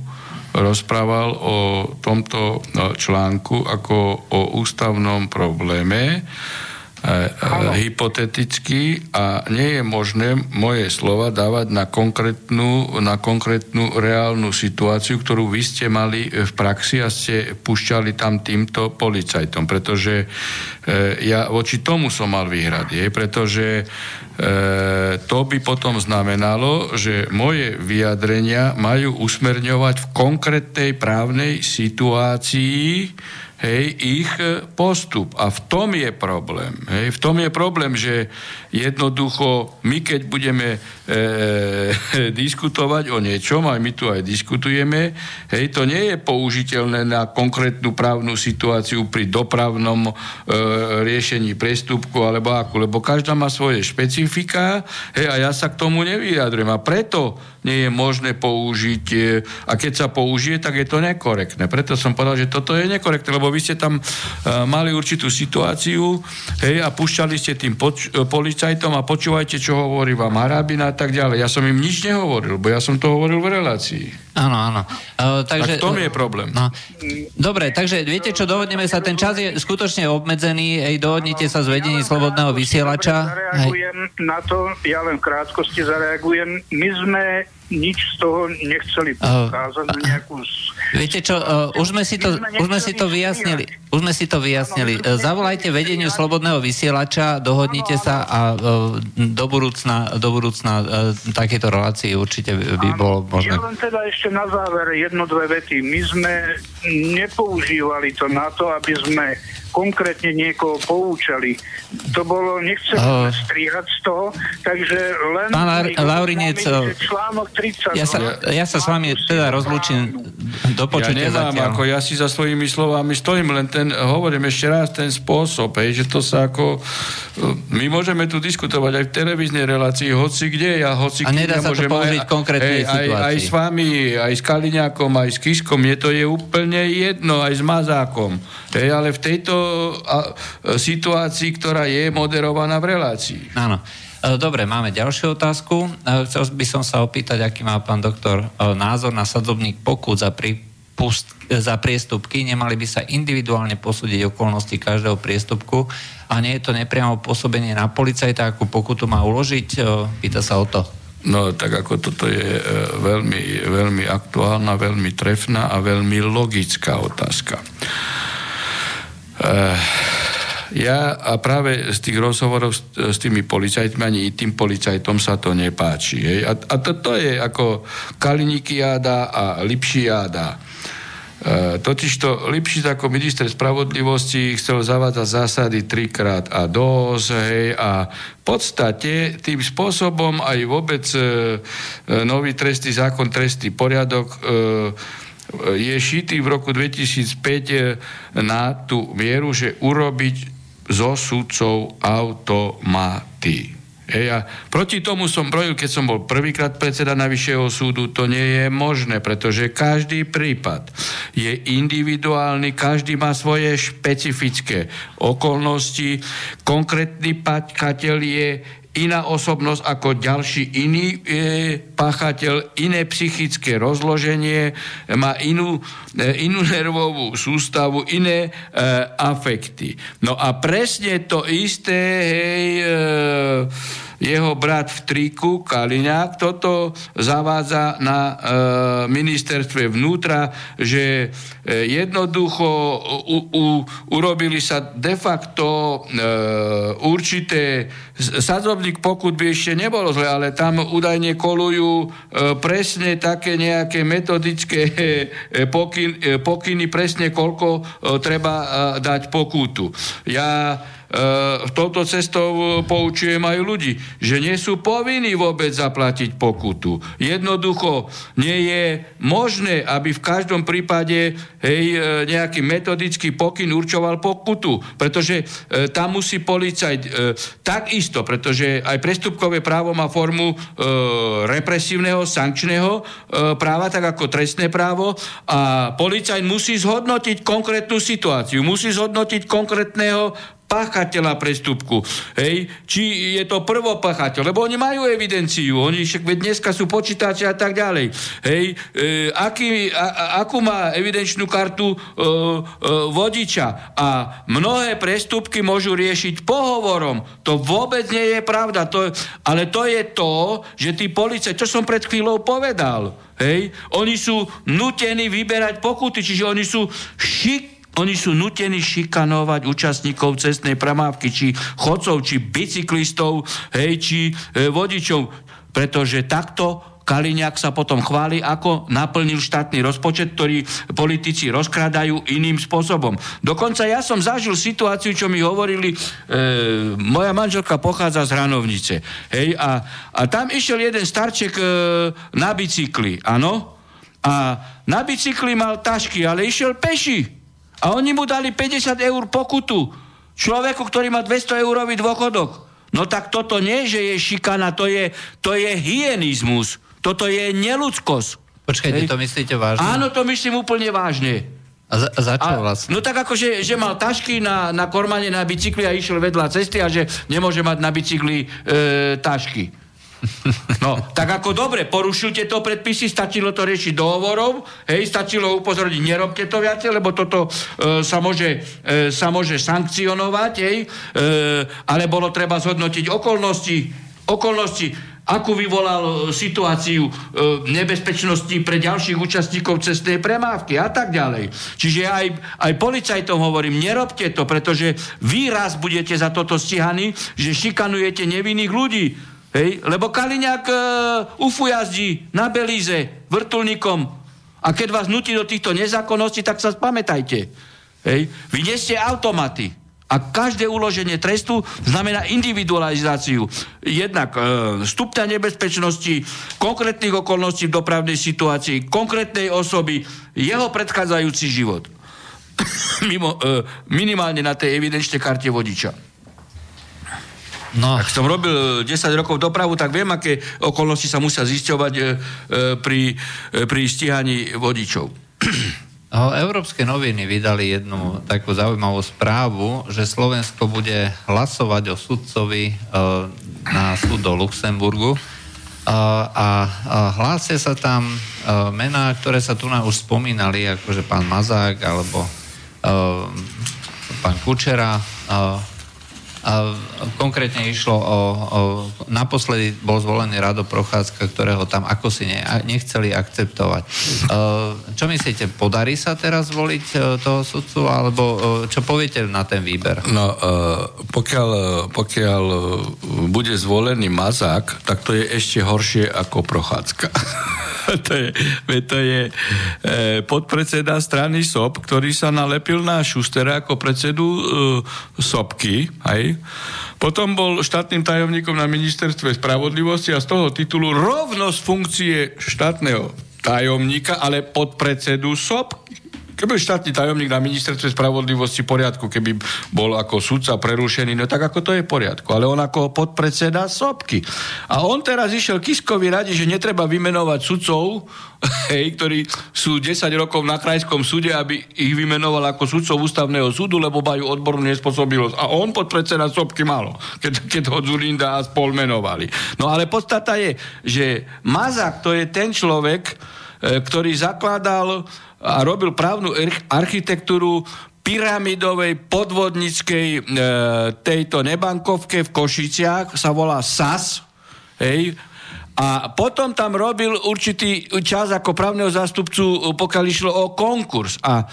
rozprával o tomto článku ako o ústavnom probléme hypoteticky a nie je možné moje slova dávať na konkrétnu, na konkrétnu reálnu situáciu, ktorú vy ste mali v praxi a ste pušťali tam týmto policajtom, pretože e, ja voči tomu som mal výhrady, pretože e, to by potom znamenalo, že moje vyjadrenia majú usmerňovať v konkrétnej právnej situácii, hej, ich postup. A v tom je problém. Hej, v tom je problém, že jednoducho my, keď budeme e, diskutovať o niečom, aj my tu aj diskutujeme, hej, to nie je použiteľné na konkrétnu právnu situáciu pri dopravnom e, riešení prestupku alebo ako, lebo každá má svoje špecifika hej, a ja sa k tomu nevyjadrujem. A preto nie je možné použiť, e, a keď sa použije, tak je to nekorektné. Preto som povedal, že toto je nekorektné, lebo vy ste tam uh, mali určitú situáciu hej, a púšťali ste tým poč- e, policajtom a počúvajte, čo hovorí vám Harabina a tak ďalej. Ja som im nič nehovoril, bo ja som to hovoril v relácii. Áno, áno. Uh, takže, tak v tom je problém. No. Dobre, takže viete čo, dohodneme sa, ten čas je skutočne obmedzený, ej, dohodnite sa s vedením ja slobodného vysielača. Zareagujem hej. na to, ja len v krátkosti zareagujem. My sme nič z toho nechceli pokázať uh, nejakú... Viete čo, uh, už sme si to, už sme si to vyjasnili. Už sme si to vyjasnili. Uh, zavolajte vedeniu slobodného vysielača, dohodnite sa a uh, do budúcna, do budúcna uh, takéto relácie určite by bolo možné. Ja len teda ešte na záver jedno, dve vety. My sme nepoužívali to na to, aby sme konkrétne niekoho poučali. To bolo, nechcem uh, strihať z toho, takže len... Pán Laurinec, článok 30... Ja sa, ja sa s vami teda rozlúčim do počutia ja nemám, zatiaľ. ako ja si za svojimi slovami stojím, len ten, hovorím ešte raz, ten spôsob, hej, že to sa ako... My môžeme tu diskutovať aj v televíznej relácii, hoci kde, ja hoci A nedá sa to použiť aj, konkrétnej hej, aj, aj s vami, aj s Kaliňákom, aj s Kiskom, mne to je úplne jedno, aj s Mazákom. Hej, ale v tejto a, situácii, ktorá je moderovaná v relácii. Áno. E, dobre, máme ďalšiu otázku. E, chcel by som sa opýtať, aký má pán doktor e, názor na sadzobník pokut za, pripust, za priestupky. Nemali by sa individuálne posúdiť okolnosti každého priestupku a nie je to nepriamo pôsobenie na policajta, akú pokutu má uložiť? Pýta sa o to. No tak ako toto je e, veľmi, veľmi aktuálna, veľmi trefná a veľmi logická otázka. Eh, ja a práve z tých rozhovorov s, s tými policajtmi ani tým policajtom sa to nepáči. Hej. A, a to, to je ako Kalinikiáda a Lipšiáda. E, totižto Lipšic ako minister spravodlivosti chcel zavádzať zásady trikrát a dos, hej, a v podstate tým spôsobom aj vôbec e, nový trestný zákon, trestný poriadok e, je šitý v roku 2005 na tú mieru, že urobiť zo sudcov automaty. Hej, a proti tomu som brojil, keď som bol prvýkrát predseda Najvyššieho súdu, to nie je možné, pretože každý prípad je individuálny, každý má svoje špecifické okolnosti, konkrétny paťkateľ je iná osobnosť ako ďalší iný e, páchateľ, iné psychické rozloženie, má inú, e, inú nervovú sústavu, iné e, afekty. No a presne to isté, hej, e, jeho brat v triku, Kaliňák, toto zavádza na e, ministerstve vnútra, že e, jednoducho u, u, urobili sa de facto e, určité sadzobník pokut by ešte nebolo zle, ale tam údajne kolujú e, presne také nejaké metodické e, pokyn, e, pokyny, presne koľko e, treba e, dať pokutu. Ja e, touto cestou poučujem aj ľudí, že nie sú povinní vôbec zaplatiť pokutu. Jednoducho nie je možné, aby v každom prípade hej, e, nejaký metodický pokyn určoval pokutu, pretože e, tam musí policajt e, takisto, pretože aj prestupkové právo má formu e, represívneho, sankčného e, práva, tak ako trestné právo a policajt musí zhodnotiť konkrétnu situáciu, musí zhodnotiť konkrétneho páchateľa prestupku. Hej? Či je to prvopachateľ, lebo oni majú evidenciu, oni však dneska sú počítače a tak ďalej. Hej? E, aký, a, akú má evidenčnú kartu e, e, vodiča a mnohé prestupky môžu riešiť pohovorom. To vôbec nie je pravda. To, ale to je to, že tí policajti, čo som pred chvíľou povedal, hej? oni sú nutení vyberať pokuty, čiže oni sú šik oni sú nutení šikanovať účastníkov cestnej premávky, či chodcov, či bicyklistov, hej, či e, vodičov, pretože takto Kaliňák sa potom chváli, ako naplnil štátny rozpočet, ktorý politici rozkradajú iným spôsobom. Dokonca ja som zažil situáciu, čo mi hovorili, e, moja manželka pochádza z Hranovnice. Hej, a, a tam išiel jeden starček e, na bicykli, áno? A na bicykli mal tašky, ale išiel peši. A oni mu dali 50 eur pokutu. Človeku, ktorý má 200 eurový dôchodok. No tak toto nie, že je šikana, to je, to je hyenizmus. Toto je neludskosť. Počkajte, Hej. to myslíte vážne? Áno, to myslím úplne vážne. A za, za čo vlastne? No tak ako, že, že mal tašky na, na kormane na bicykli a išiel vedľa cesty a že nemôže mať na bicykli e, tašky. No, tak ako dobre, porušil tieto predpisy, stačilo to riešiť dohovorov, hej, stačilo upozorniť, nerobte to viacej, lebo toto e, sa, môže, e, sa môže sankcionovať, hej, e, ale bolo treba zhodnotiť okolnosti, okolnosti, akú vyvolal situáciu e, nebezpečnosti pre ďalších účastníkov cestnej premávky a tak ďalej. Čiže aj, aj policajtom hovorím, nerobte to, pretože vy raz budete za toto stíhaní, že šikanujete nevinných ľudí. Hej? Lebo Kaliňák uh, ufu jazdí na Belíze vrtulníkom a keď vás nutí do týchto nezákonností, tak sa spamätajte. Hej? Vy nie ste automaty. A každé uloženie trestu znamená individualizáciu jednak e, stupňa nebezpečnosti, konkrétnych okolností v dopravnej situácii, konkrétnej osoby, jeho predchádzajúci život. Mimo, e, minimálne na tej evidenčnej karte vodiča. No. Ak som robil 10 rokov dopravu, tak viem, aké okolnosti sa musia zisťovať e, e, pri, e, pri stíhaní vodičov. Európske noviny vydali jednu takú zaujímavú správu, že Slovensko bude hlasovať o sudcovi na súd do Luxemburgu a hlásia sa tam mená, ktoré sa tu už spomínali, akože pán Mazák alebo pán Kučera, konkrétne išlo o, o... Naposledy bol zvolený Rado Prochádzka, ktorého tam ako si ne, nechceli akceptovať. E, čo myslíte, podarí sa teraz zvoliť e, toho sudcu, alebo e, čo poviete na ten výber? No, pokiaľ, pokiaľ bude zvolený Mazák, tak to je ešte horšie ako Prochádzka. to je, to je podpredseda strany SOP, ktorý sa nalepil na Šustera ako predsedu SOPky, Potom bol štátnym tajomníkom na ministerstve spravodlivosti a z toho titulu rovnosť funkcie štátneho tajomníka, ale podpredsedu SOPky Keby štátny tajomník na ministerstve spravodlivosti poriadku, keby bol ako sudca prerušený, no tak ako to je poriadku. Ale on ako podpredseda Sobky. A on teraz išiel Kiskovi radi, že netreba vymenovať sudcov, hej, ktorí sú 10 rokov na krajskom súde, aby ich vymenoval ako sudcov ústavného súdu, lebo majú odbornú nespôsobilosť. A on podpredseda Sobky malo, keď, keď ho Zurinda a spol menovali. No ale podstata je, že Mazak to je ten človek, e, ktorý zakladal a robil právnu architektúru pyramidovej podvodnickej e, tejto nebankovke v Košiciach, sa volá SAS, hej, a potom tam robil určitý čas ako právneho zástupcu, pokiaľ išlo o konkurs. A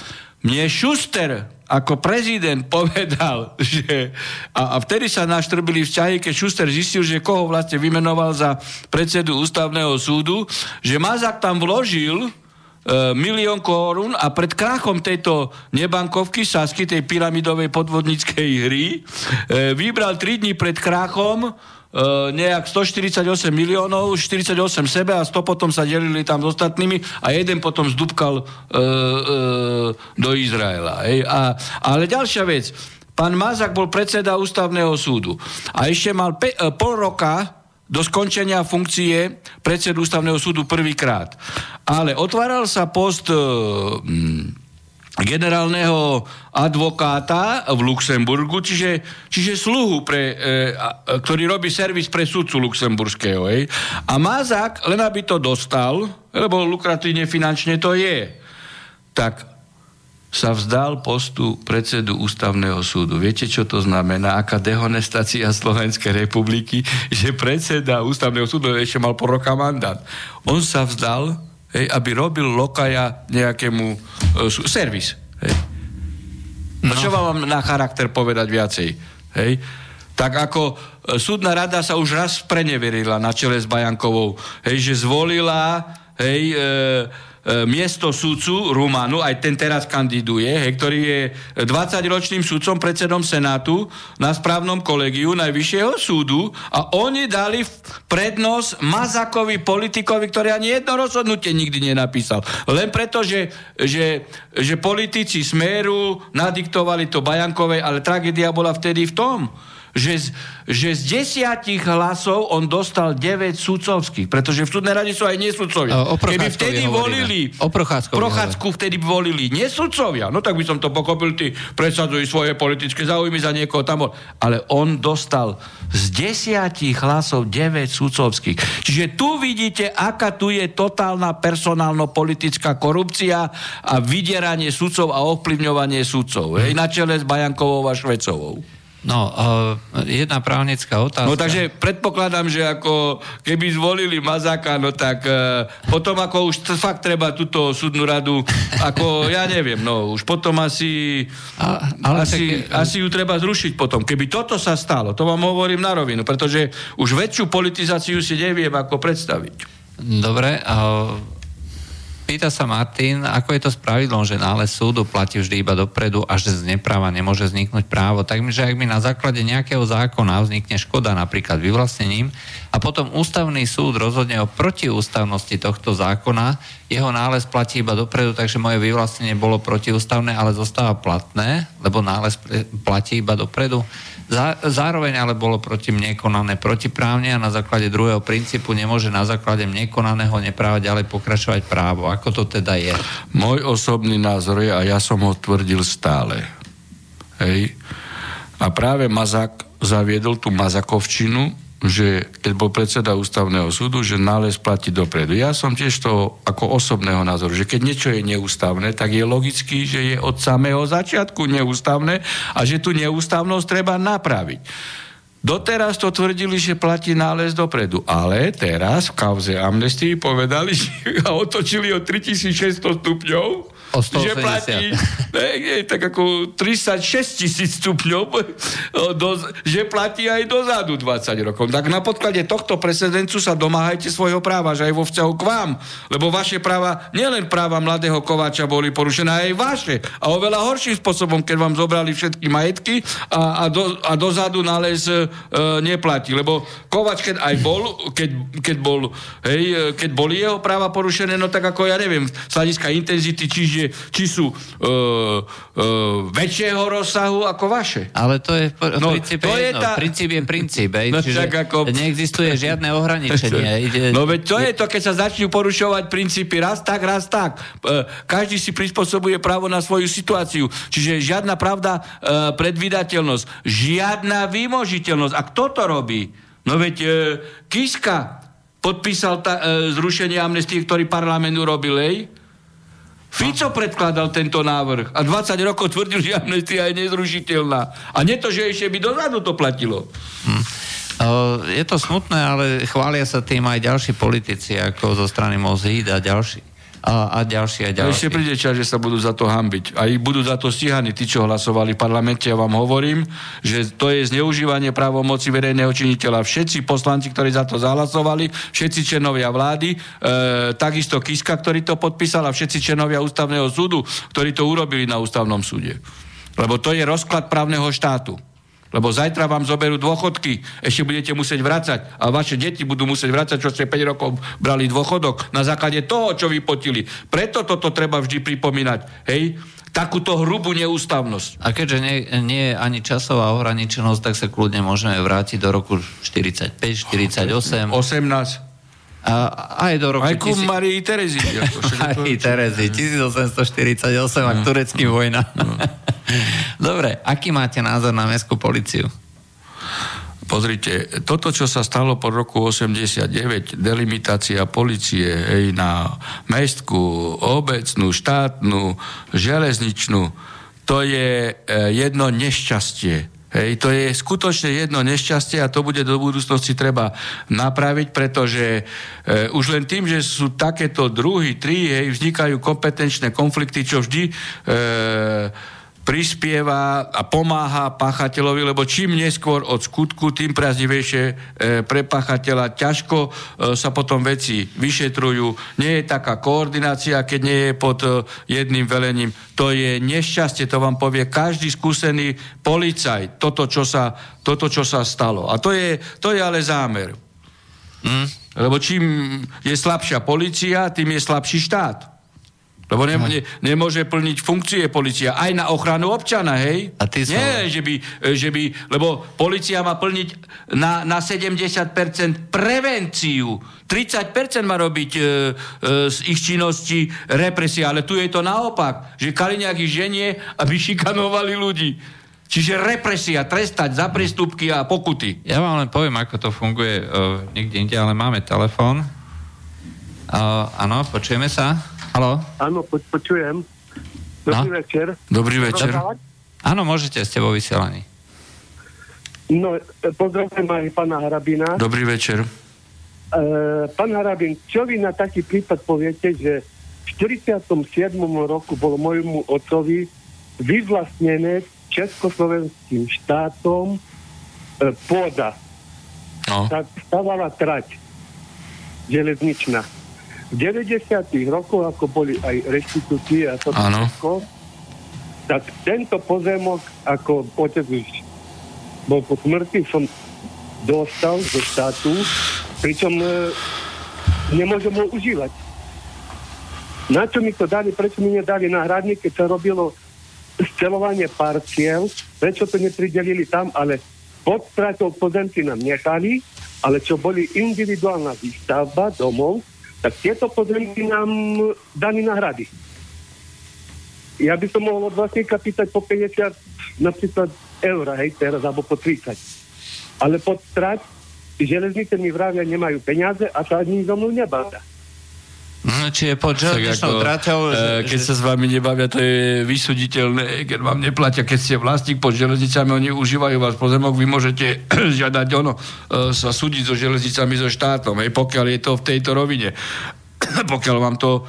mne Šuster ako prezident povedal, že... A, a vtedy sa naštrbili vzťahy, keď Šuster zistil, že koho vlastne vymenoval za predsedu ústavného súdu, že Mazak tam vložil milión korún a pred krachom tejto nebankovky Sasky, tej pyramidovej podvodníckej hry, e, vybral 3 dní pred krachom e, nejak 148 miliónov, 48 sebe a 100 potom sa delili tam s ostatnými a jeden potom zdúbkal e, e, do Izraela. Ale ďalšia vec, pán Mazak bol predseda ústavného súdu a ešte mal e, pol roka do skončenia funkcie predsedu ústavného súdu prvýkrát. Ale otváral sa post e, generálneho advokáta v Luxemburgu, čiže, čiže sluhu, pre, e, a, ktorý robí servis pre sudcu luxemburského. Hej. A Mazák, len aby to dostal, lebo lukratívne finančne to je, tak sa vzdal postu predsedu ústavného súdu. Viete, čo to znamená? Aká dehonestácia Slovenskej republiky, že predseda ústavného súdu ešte mal po roka mandát. On sa vzdal hej, aby robil lokaja nejakému uh, servis. Hej. No. Čo vám na charakter povedať viacej? Hej? Tak ako e, súdna rada sa už raz preneverila na čele s Bajankovou, hej, že zvolila hej, e, E, miesto sudcu Rumanu, aj ten teraz kandiduje, hej, ktorý je 20-ročným sudcom, predsedom Senátu na správnom kolegiu Najvyššieho súdu a oni dali prednosť Mazakovi politikovi, ktorý ani jedno rozhodnutie nikdy nenapísal. Len preto, že, že, že politici Smeru nadiktovali to Bajankovej, ale tragédia bola vtedy v tom, že z, že z desiatich hlasov on dostal 9 sudcovských, pretože v súdnej rade sú aj nesudcovia. O, o Keby vtedy volili, o Prochádzku vtedy volili nesudcovia, no tak by som to pochopil, ty presadzuj svoje politické záujmy za niekoho tam. Ale on dostal z desiatich hlasov 9 sudcovských. Čiže tu vidíte, aká tu je totálna personálno-politická korupcia a vydieranie sudcov a ovplyvňovanie sudcov. Hej, na čele s Bajankovou a Švecovou. No, uh, jedna právnická otázka. No takže predpokladám, že ako keby zvolili Mazáka, no tak uh, potom ako už t- fakt treba túto súdnu radu, ako ja neviem, no už potom asi, A, ale asi, tak, asi ju treba zrušiť potom. Keby toto sa stalo, to vám hovorím na rovinu, pretože už väčšiu politizáciu si neviem ako predstaviť. Dobre, uh Pýta sa Martin, ako je to s pravidlom, že nález súdu platí vždy iba dopredu a že z nepráva nemôže vzniknúť právo. Takže ak mi na základe nejakého zákona vznikne škoda napríklad vyvlastnením a potom ústavný súd rozhodne o protiústavnosti tohto zákona, jeho nález platí iba dopredu, takže moje vyvlastnenie bolo protiústavné, ale zostáva platné, lebo nález platí iba dopredu. Zároveň ale bolo proti mne konané protiprávne a na základe druhého princípu nemôže na základe mne konaného nepráva ďalej pokračovať právo. Ako to teda je? Môj osobný názor je, a ja som ho tvrdil stále. Hej. A práve Mazak zaviedol tú Mazakovčinu, že keď bol predseda ústavného súdu, že nález platí dopredu. Ja som tiež to ako osobného názoru, že keď niečo je neústavné, tak je logický, že je od samého začiatku neústavné a že tú neústavnosť treba napraviť. Doteraz to tvrdili, že platí nález dopredu, ale teraz v kauze amnestii povedali a otočili o 3600 stupňov O 180. Že platí, ne, nie, tak ako 36 tisíc stupňov, do, že platí aj dozadu 20 rokov. Tak na podklade tohto precedencu sa domáhajte svojho práva, že aj vo vzťahu k vám. Lebo vaše práva, nielen práva mladého Kováča boli porušené, aj vaše. A oveľa horším spôsobom, keď vám zobrali všetky majetky a, a, do, a dozadu nález e, neplatí. Lebo Kováč, keď aj bol, keď, keď, bol, hej, keď boli jeho práva porušené, no tak ako ja neviem, z hľadiska intenzity, čiže či, či sú uh, uh, väčšieho rozsahu ako vaše. Ale to je v no, princípe to je jedno. Tá... Princíp je princíp, ej, no, čiže ako... neexistuje žiadne ohraničenie. no veď to je to, keď sa začnú porušovať princípy raz tak, raz tak. Uh, každý si prispôsobuje právo na svoju situáciu. Čiže žiadna pravda, uh, predvydateľnosť, žiadna výmožiteľnosť. A kto to robí? No veď uh, Kiska podpísal ta, e, zrušenie amnestie, ktorý parlament urobil, ej? Fico predkladal tento návrh a 20 rokov tvrdil, že amnestia je nezrušiteľná. A nie to, že ešte by dozadu to platilo. Hm. Je to smutné, ale chvália sa tým aj ďalší politici, ako zo strany Mozhid a ďalší a, a ďalšie a ďalšie. Ešte príde čas, že sa budú za to hambiť. A budú za to stíhaní tí, čo hlasovali v parlamente. Ja vám hovorím, že to je zneužívanie právomoci verejného činiteľa. Všetci poslanci, ktorí za to zahlasovali, všetci členovia vlády, e, takisto Kiska, ktorý to podpísal a všetci členovia ústavného súdu, ktorí to urobili na ústavnom súde. Lebo to je rozklad právneho štátu. Lebo zajtra vám zoberú dôchodky, ešte budete musieť vrácať a vaše deti budú musieť vrácať, čo ste 5 rokov brali dôchodok na základe toho, čo vypotili. Preto toto treba vždy pripomínať. Hej? takúto hrubú neústavnosť. A keďže nie, nie je ani časová ohraničenosť, tak sa kľudne môžeme vrátiť do roku 45, 48. 18. A, aj do roku... Aj ku tisíc- Marii Terezi. Aj Terezy, 1848 a turecký vojna. Dobre, aký máte názor na mestskú policiu? Pozrite, toto, čo sa stalo po roku 89, delimitácia policie hej, na mestskú, obecnú, štátnu, železničnú, to je e, jedno nešťastie. Hej, to je skutočne jedno nešťastie a to bude do budúcnosti treba napraviť, pretože e, už len tým, že sú takéto druhy, tri, hej, vznikajú kompetenčné konflikty, čo vždy e, prispieva a pomáha páchateľovi, lebo čím neskôr od skutku, tým priaznivejšie e, pre páchateľa ťažko e, sa potom veci vyšetrujú. Nie je taká koordinácia, keď nie je pod e, jedným velením. To je nešťastie, to vám povie každý skúsený policaj, toto, čo sa, toto, čo sa stalo. A to je, to je ale zámer. Hm? Lebo čím je slabšia policia, tým je slabší štát. Lebo ne, ne, nemôže plniť funkcie policia aj na ochranu občana, hej? A ty Nie, že by, e, že by, lebo policia má plniť na, na 70% prevenciu. 30% má robiť e, e, z ich činnosti represia, ale tu je to naopak, že Kaliňák ich ženie, aby šikanovali ľudí. Čiže represia, trestať za prestupky a pokuty. Ja vám len poviem, ako to funguje uh, niekde inde, ale máme telefón. Uh, áno, počujeme sa. Haló? Áno, po, počujem. Dobrý No. večer. Dobrý večer. Áno, môžete, ste vo vysielaní. No, e, pozdravujem aj pána Harabina. Dobrý večer. E, pán Harabin, čo vy na taký prípad poviete, že v 47. roku bolo môjmu otcovi vyvlastnené československým štátom e, pôda. No. Sa stávala trať železničná. V 90. rokoch, ako boli aj reštitúcie a to všetko, tak tento pozemok, ako otec už bol po smrti, som dostal do štátu, pričom e, nemôžem ho užívať. Na čo mi to dali, prečo mi nedali náhradník, keď sa robilo scelovanie parciel, prečo to nepridelili tam, ale pod stratou pozemky nám nechali, ale čo boli individuálna výstavba domov, tak tieto pozemky nám dali náhrady. Ja by som mohol od vlastníka pýtať po 50 napríklad eur, hej, teraz, alebo po 30. Ale pod strať železnice mi vravia, nemajú peniaze a sa ani so mnou nebáda. Hm, čiže pod železničnou traťou... e, že- keď že- sa s vami nebavia, to je vysuditeľné, keď vám neplatia, keď ste vlastník pod železnicami, oni užívajú vás pozemok, vy môžete žiadať ono, e, sa súdiť so železnicami, so štátom, hej, pokiaľ je to v tejto rovine. pokiaľ vám to e,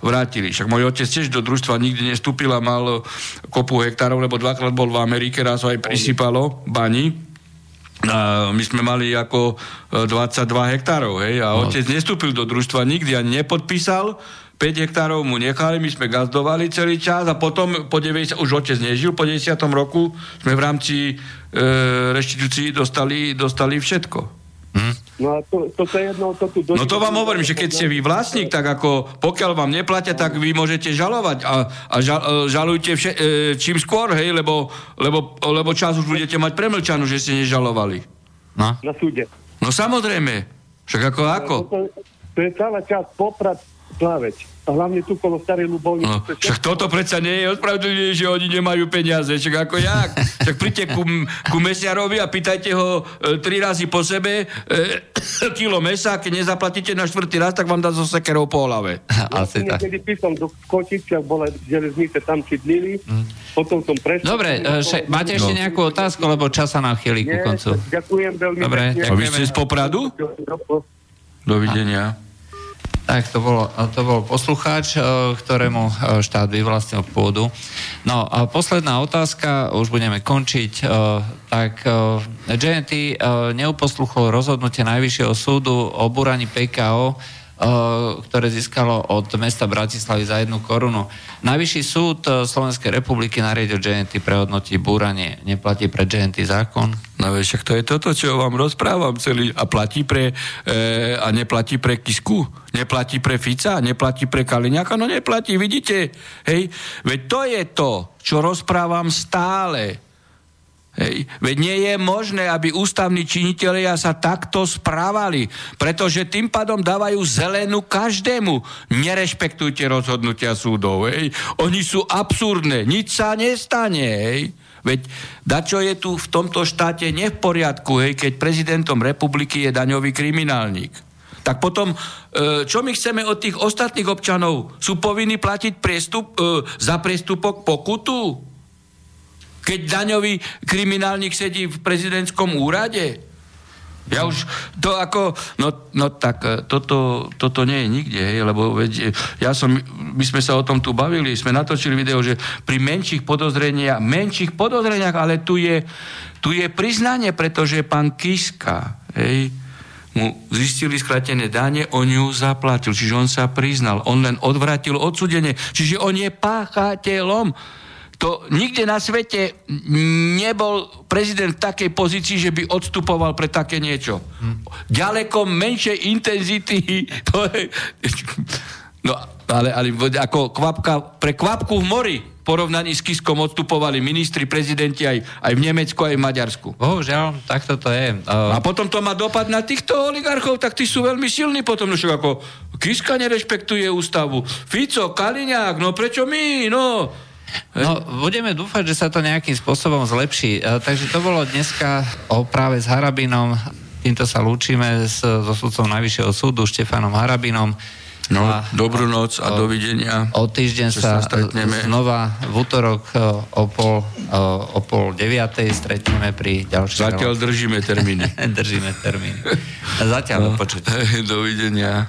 vrátili. Však môj otec tiež do družstva nikdy nestúpil a mal kopu hektárov, lebo dvakrát bol v Amerike, raz ho aj prisypalo bani. A my sme mali ako e, 22 hektárov, hej, a otec nestúpil do družstva nikdy, ani nepodpísal, 5 hektárov mu nechali, my sme gazdovali celý čas a potom po 90, už otec nežil, po 90. roku sme v rámci e, reštitúcií dostali, dostali všetko. No a to, toto je jedno, to tu... No to vám hovorím, že keď ste vy vlastník, tak ako pokiaľ vám neplatia, tak vy môžete žalovať a, a žal, e, žalujte vše, e, čím skôr, hej, lebo, lebo, lebo čas už budete mať premlčanú, že ste nežalovali. No. Na súde. No samozrejme. Však ako ako? To, to je celá časť Poprad, Plaveč. A hlavne tu kolo Starej Ľubovne. No, však toto predsa nie je ospravedlnenie, že oni nemajú peniaze. Však ako jak? Však príďte ku, ku mesiarovi a pýtajte ho e, tri razy po sebe e, kilo mesa, keď nezaplatíte na štvrtý raz, tak vám dá zo sekerov po hlave. Asi Ja tak. niekedy písom do Kočiciach, bola železnice, tam sídlili, potom som prešiel. Dobre, e, še, máte ešte nejakú otázku, lebo čas sa nám chýli ku koncu. Ďakujem veľmi Dobre, pekne. A vy ste z Popradu? Dovidenia. Tak, to, bolo, to bol poslucháč, e, ktorému e, štát vyvlastnil pôdu. No a posledná otázka, už budeme končiť. e, Tak JNT e, neuposluchol rozhodnutie Najvyššieho súdu o búraní PKO, ktoré získalo od mesta Bratislavy za jednu korunu. Najvyšší súd e, Slovenskej republiky nariadil JNT prehodnotiť búranie. Neplatí pre JNT zákon? No však to je toto, čo vám rozprávam celý. A platí pre, e, a neplatí pre Kisku? Neplatí pre Fica? Neplatí pre Kaliňaka? No neplatí, vidíte? Hej? Veď to je to, čo rozprávam stále. Hej. Veď nie je možné, aby ústavní činitelia sa takto správali, pretože tým pádom dávajú zelenú každému. Nerešpektujte rozhodnutia súdov. Hej. Oni sú absurdné, nič sa nestane. Hej. Veď dačo je tu v tomto štáte ne v poriadku, hej, keď prezidentom republiky je daňový kriminálnik. Tak potom, e, čo my chceme od tých ostatných občanov? Sú povinní platiť priestup, e, za priestupok pokutu? Keď daňový kriminálnik sedí v prezidentskom úrade? Ja už to ako, no, no tak e, toto, toto nie je nikde, hej, lebo veď, ja som, my sme sa o tom tu bavili, sme natočili video, že pri menších podozreniach, menších podozreniach, ale tu je, tu je priznanie, pretože pán Kiska, hej, mu zistili skratené dane, on ju zaplatil, čiže on sa priznal, on len odvratil odsudenie, čiže on je páchateľom to nikde na svete nebol prezident v takej pozícii, že by odstupoval pre také niečo. Hm. Ďaleko menšej intenzity. To je, no, ale, ale ako kvapka, pre kvapku v mori porovnaní s Kiskom odstupovali ministri, prezidenti aj, aj v Nemecku, aj v Maďarsku. Bohužiaľ, takto to je. Uh... A potom to má dopad na týchto oligarchov, tak tí sú veľmi silní potom, no ako Kiska nerešpektuje ústavu, Fico, Kaliňák, no prečo my, no... No, budeme dúfať, že sa to nejakým spôsobom zlepší. E, takže to bolo dneska o práve s Harabinom. Týmto sa lúčime s, so sudcom Najvyššieho súdu Štefanom Harabinom. No, a, dobrú noc a o, dovidenia. O týždeň sa, sa stretneme. znova v útorok e, o pol, o, o pol deviatej stretneme pri ďalšej... Zatiaľ držíme termíny. držíme termíny. Zatiaľ no, do počutia. Dovidenia.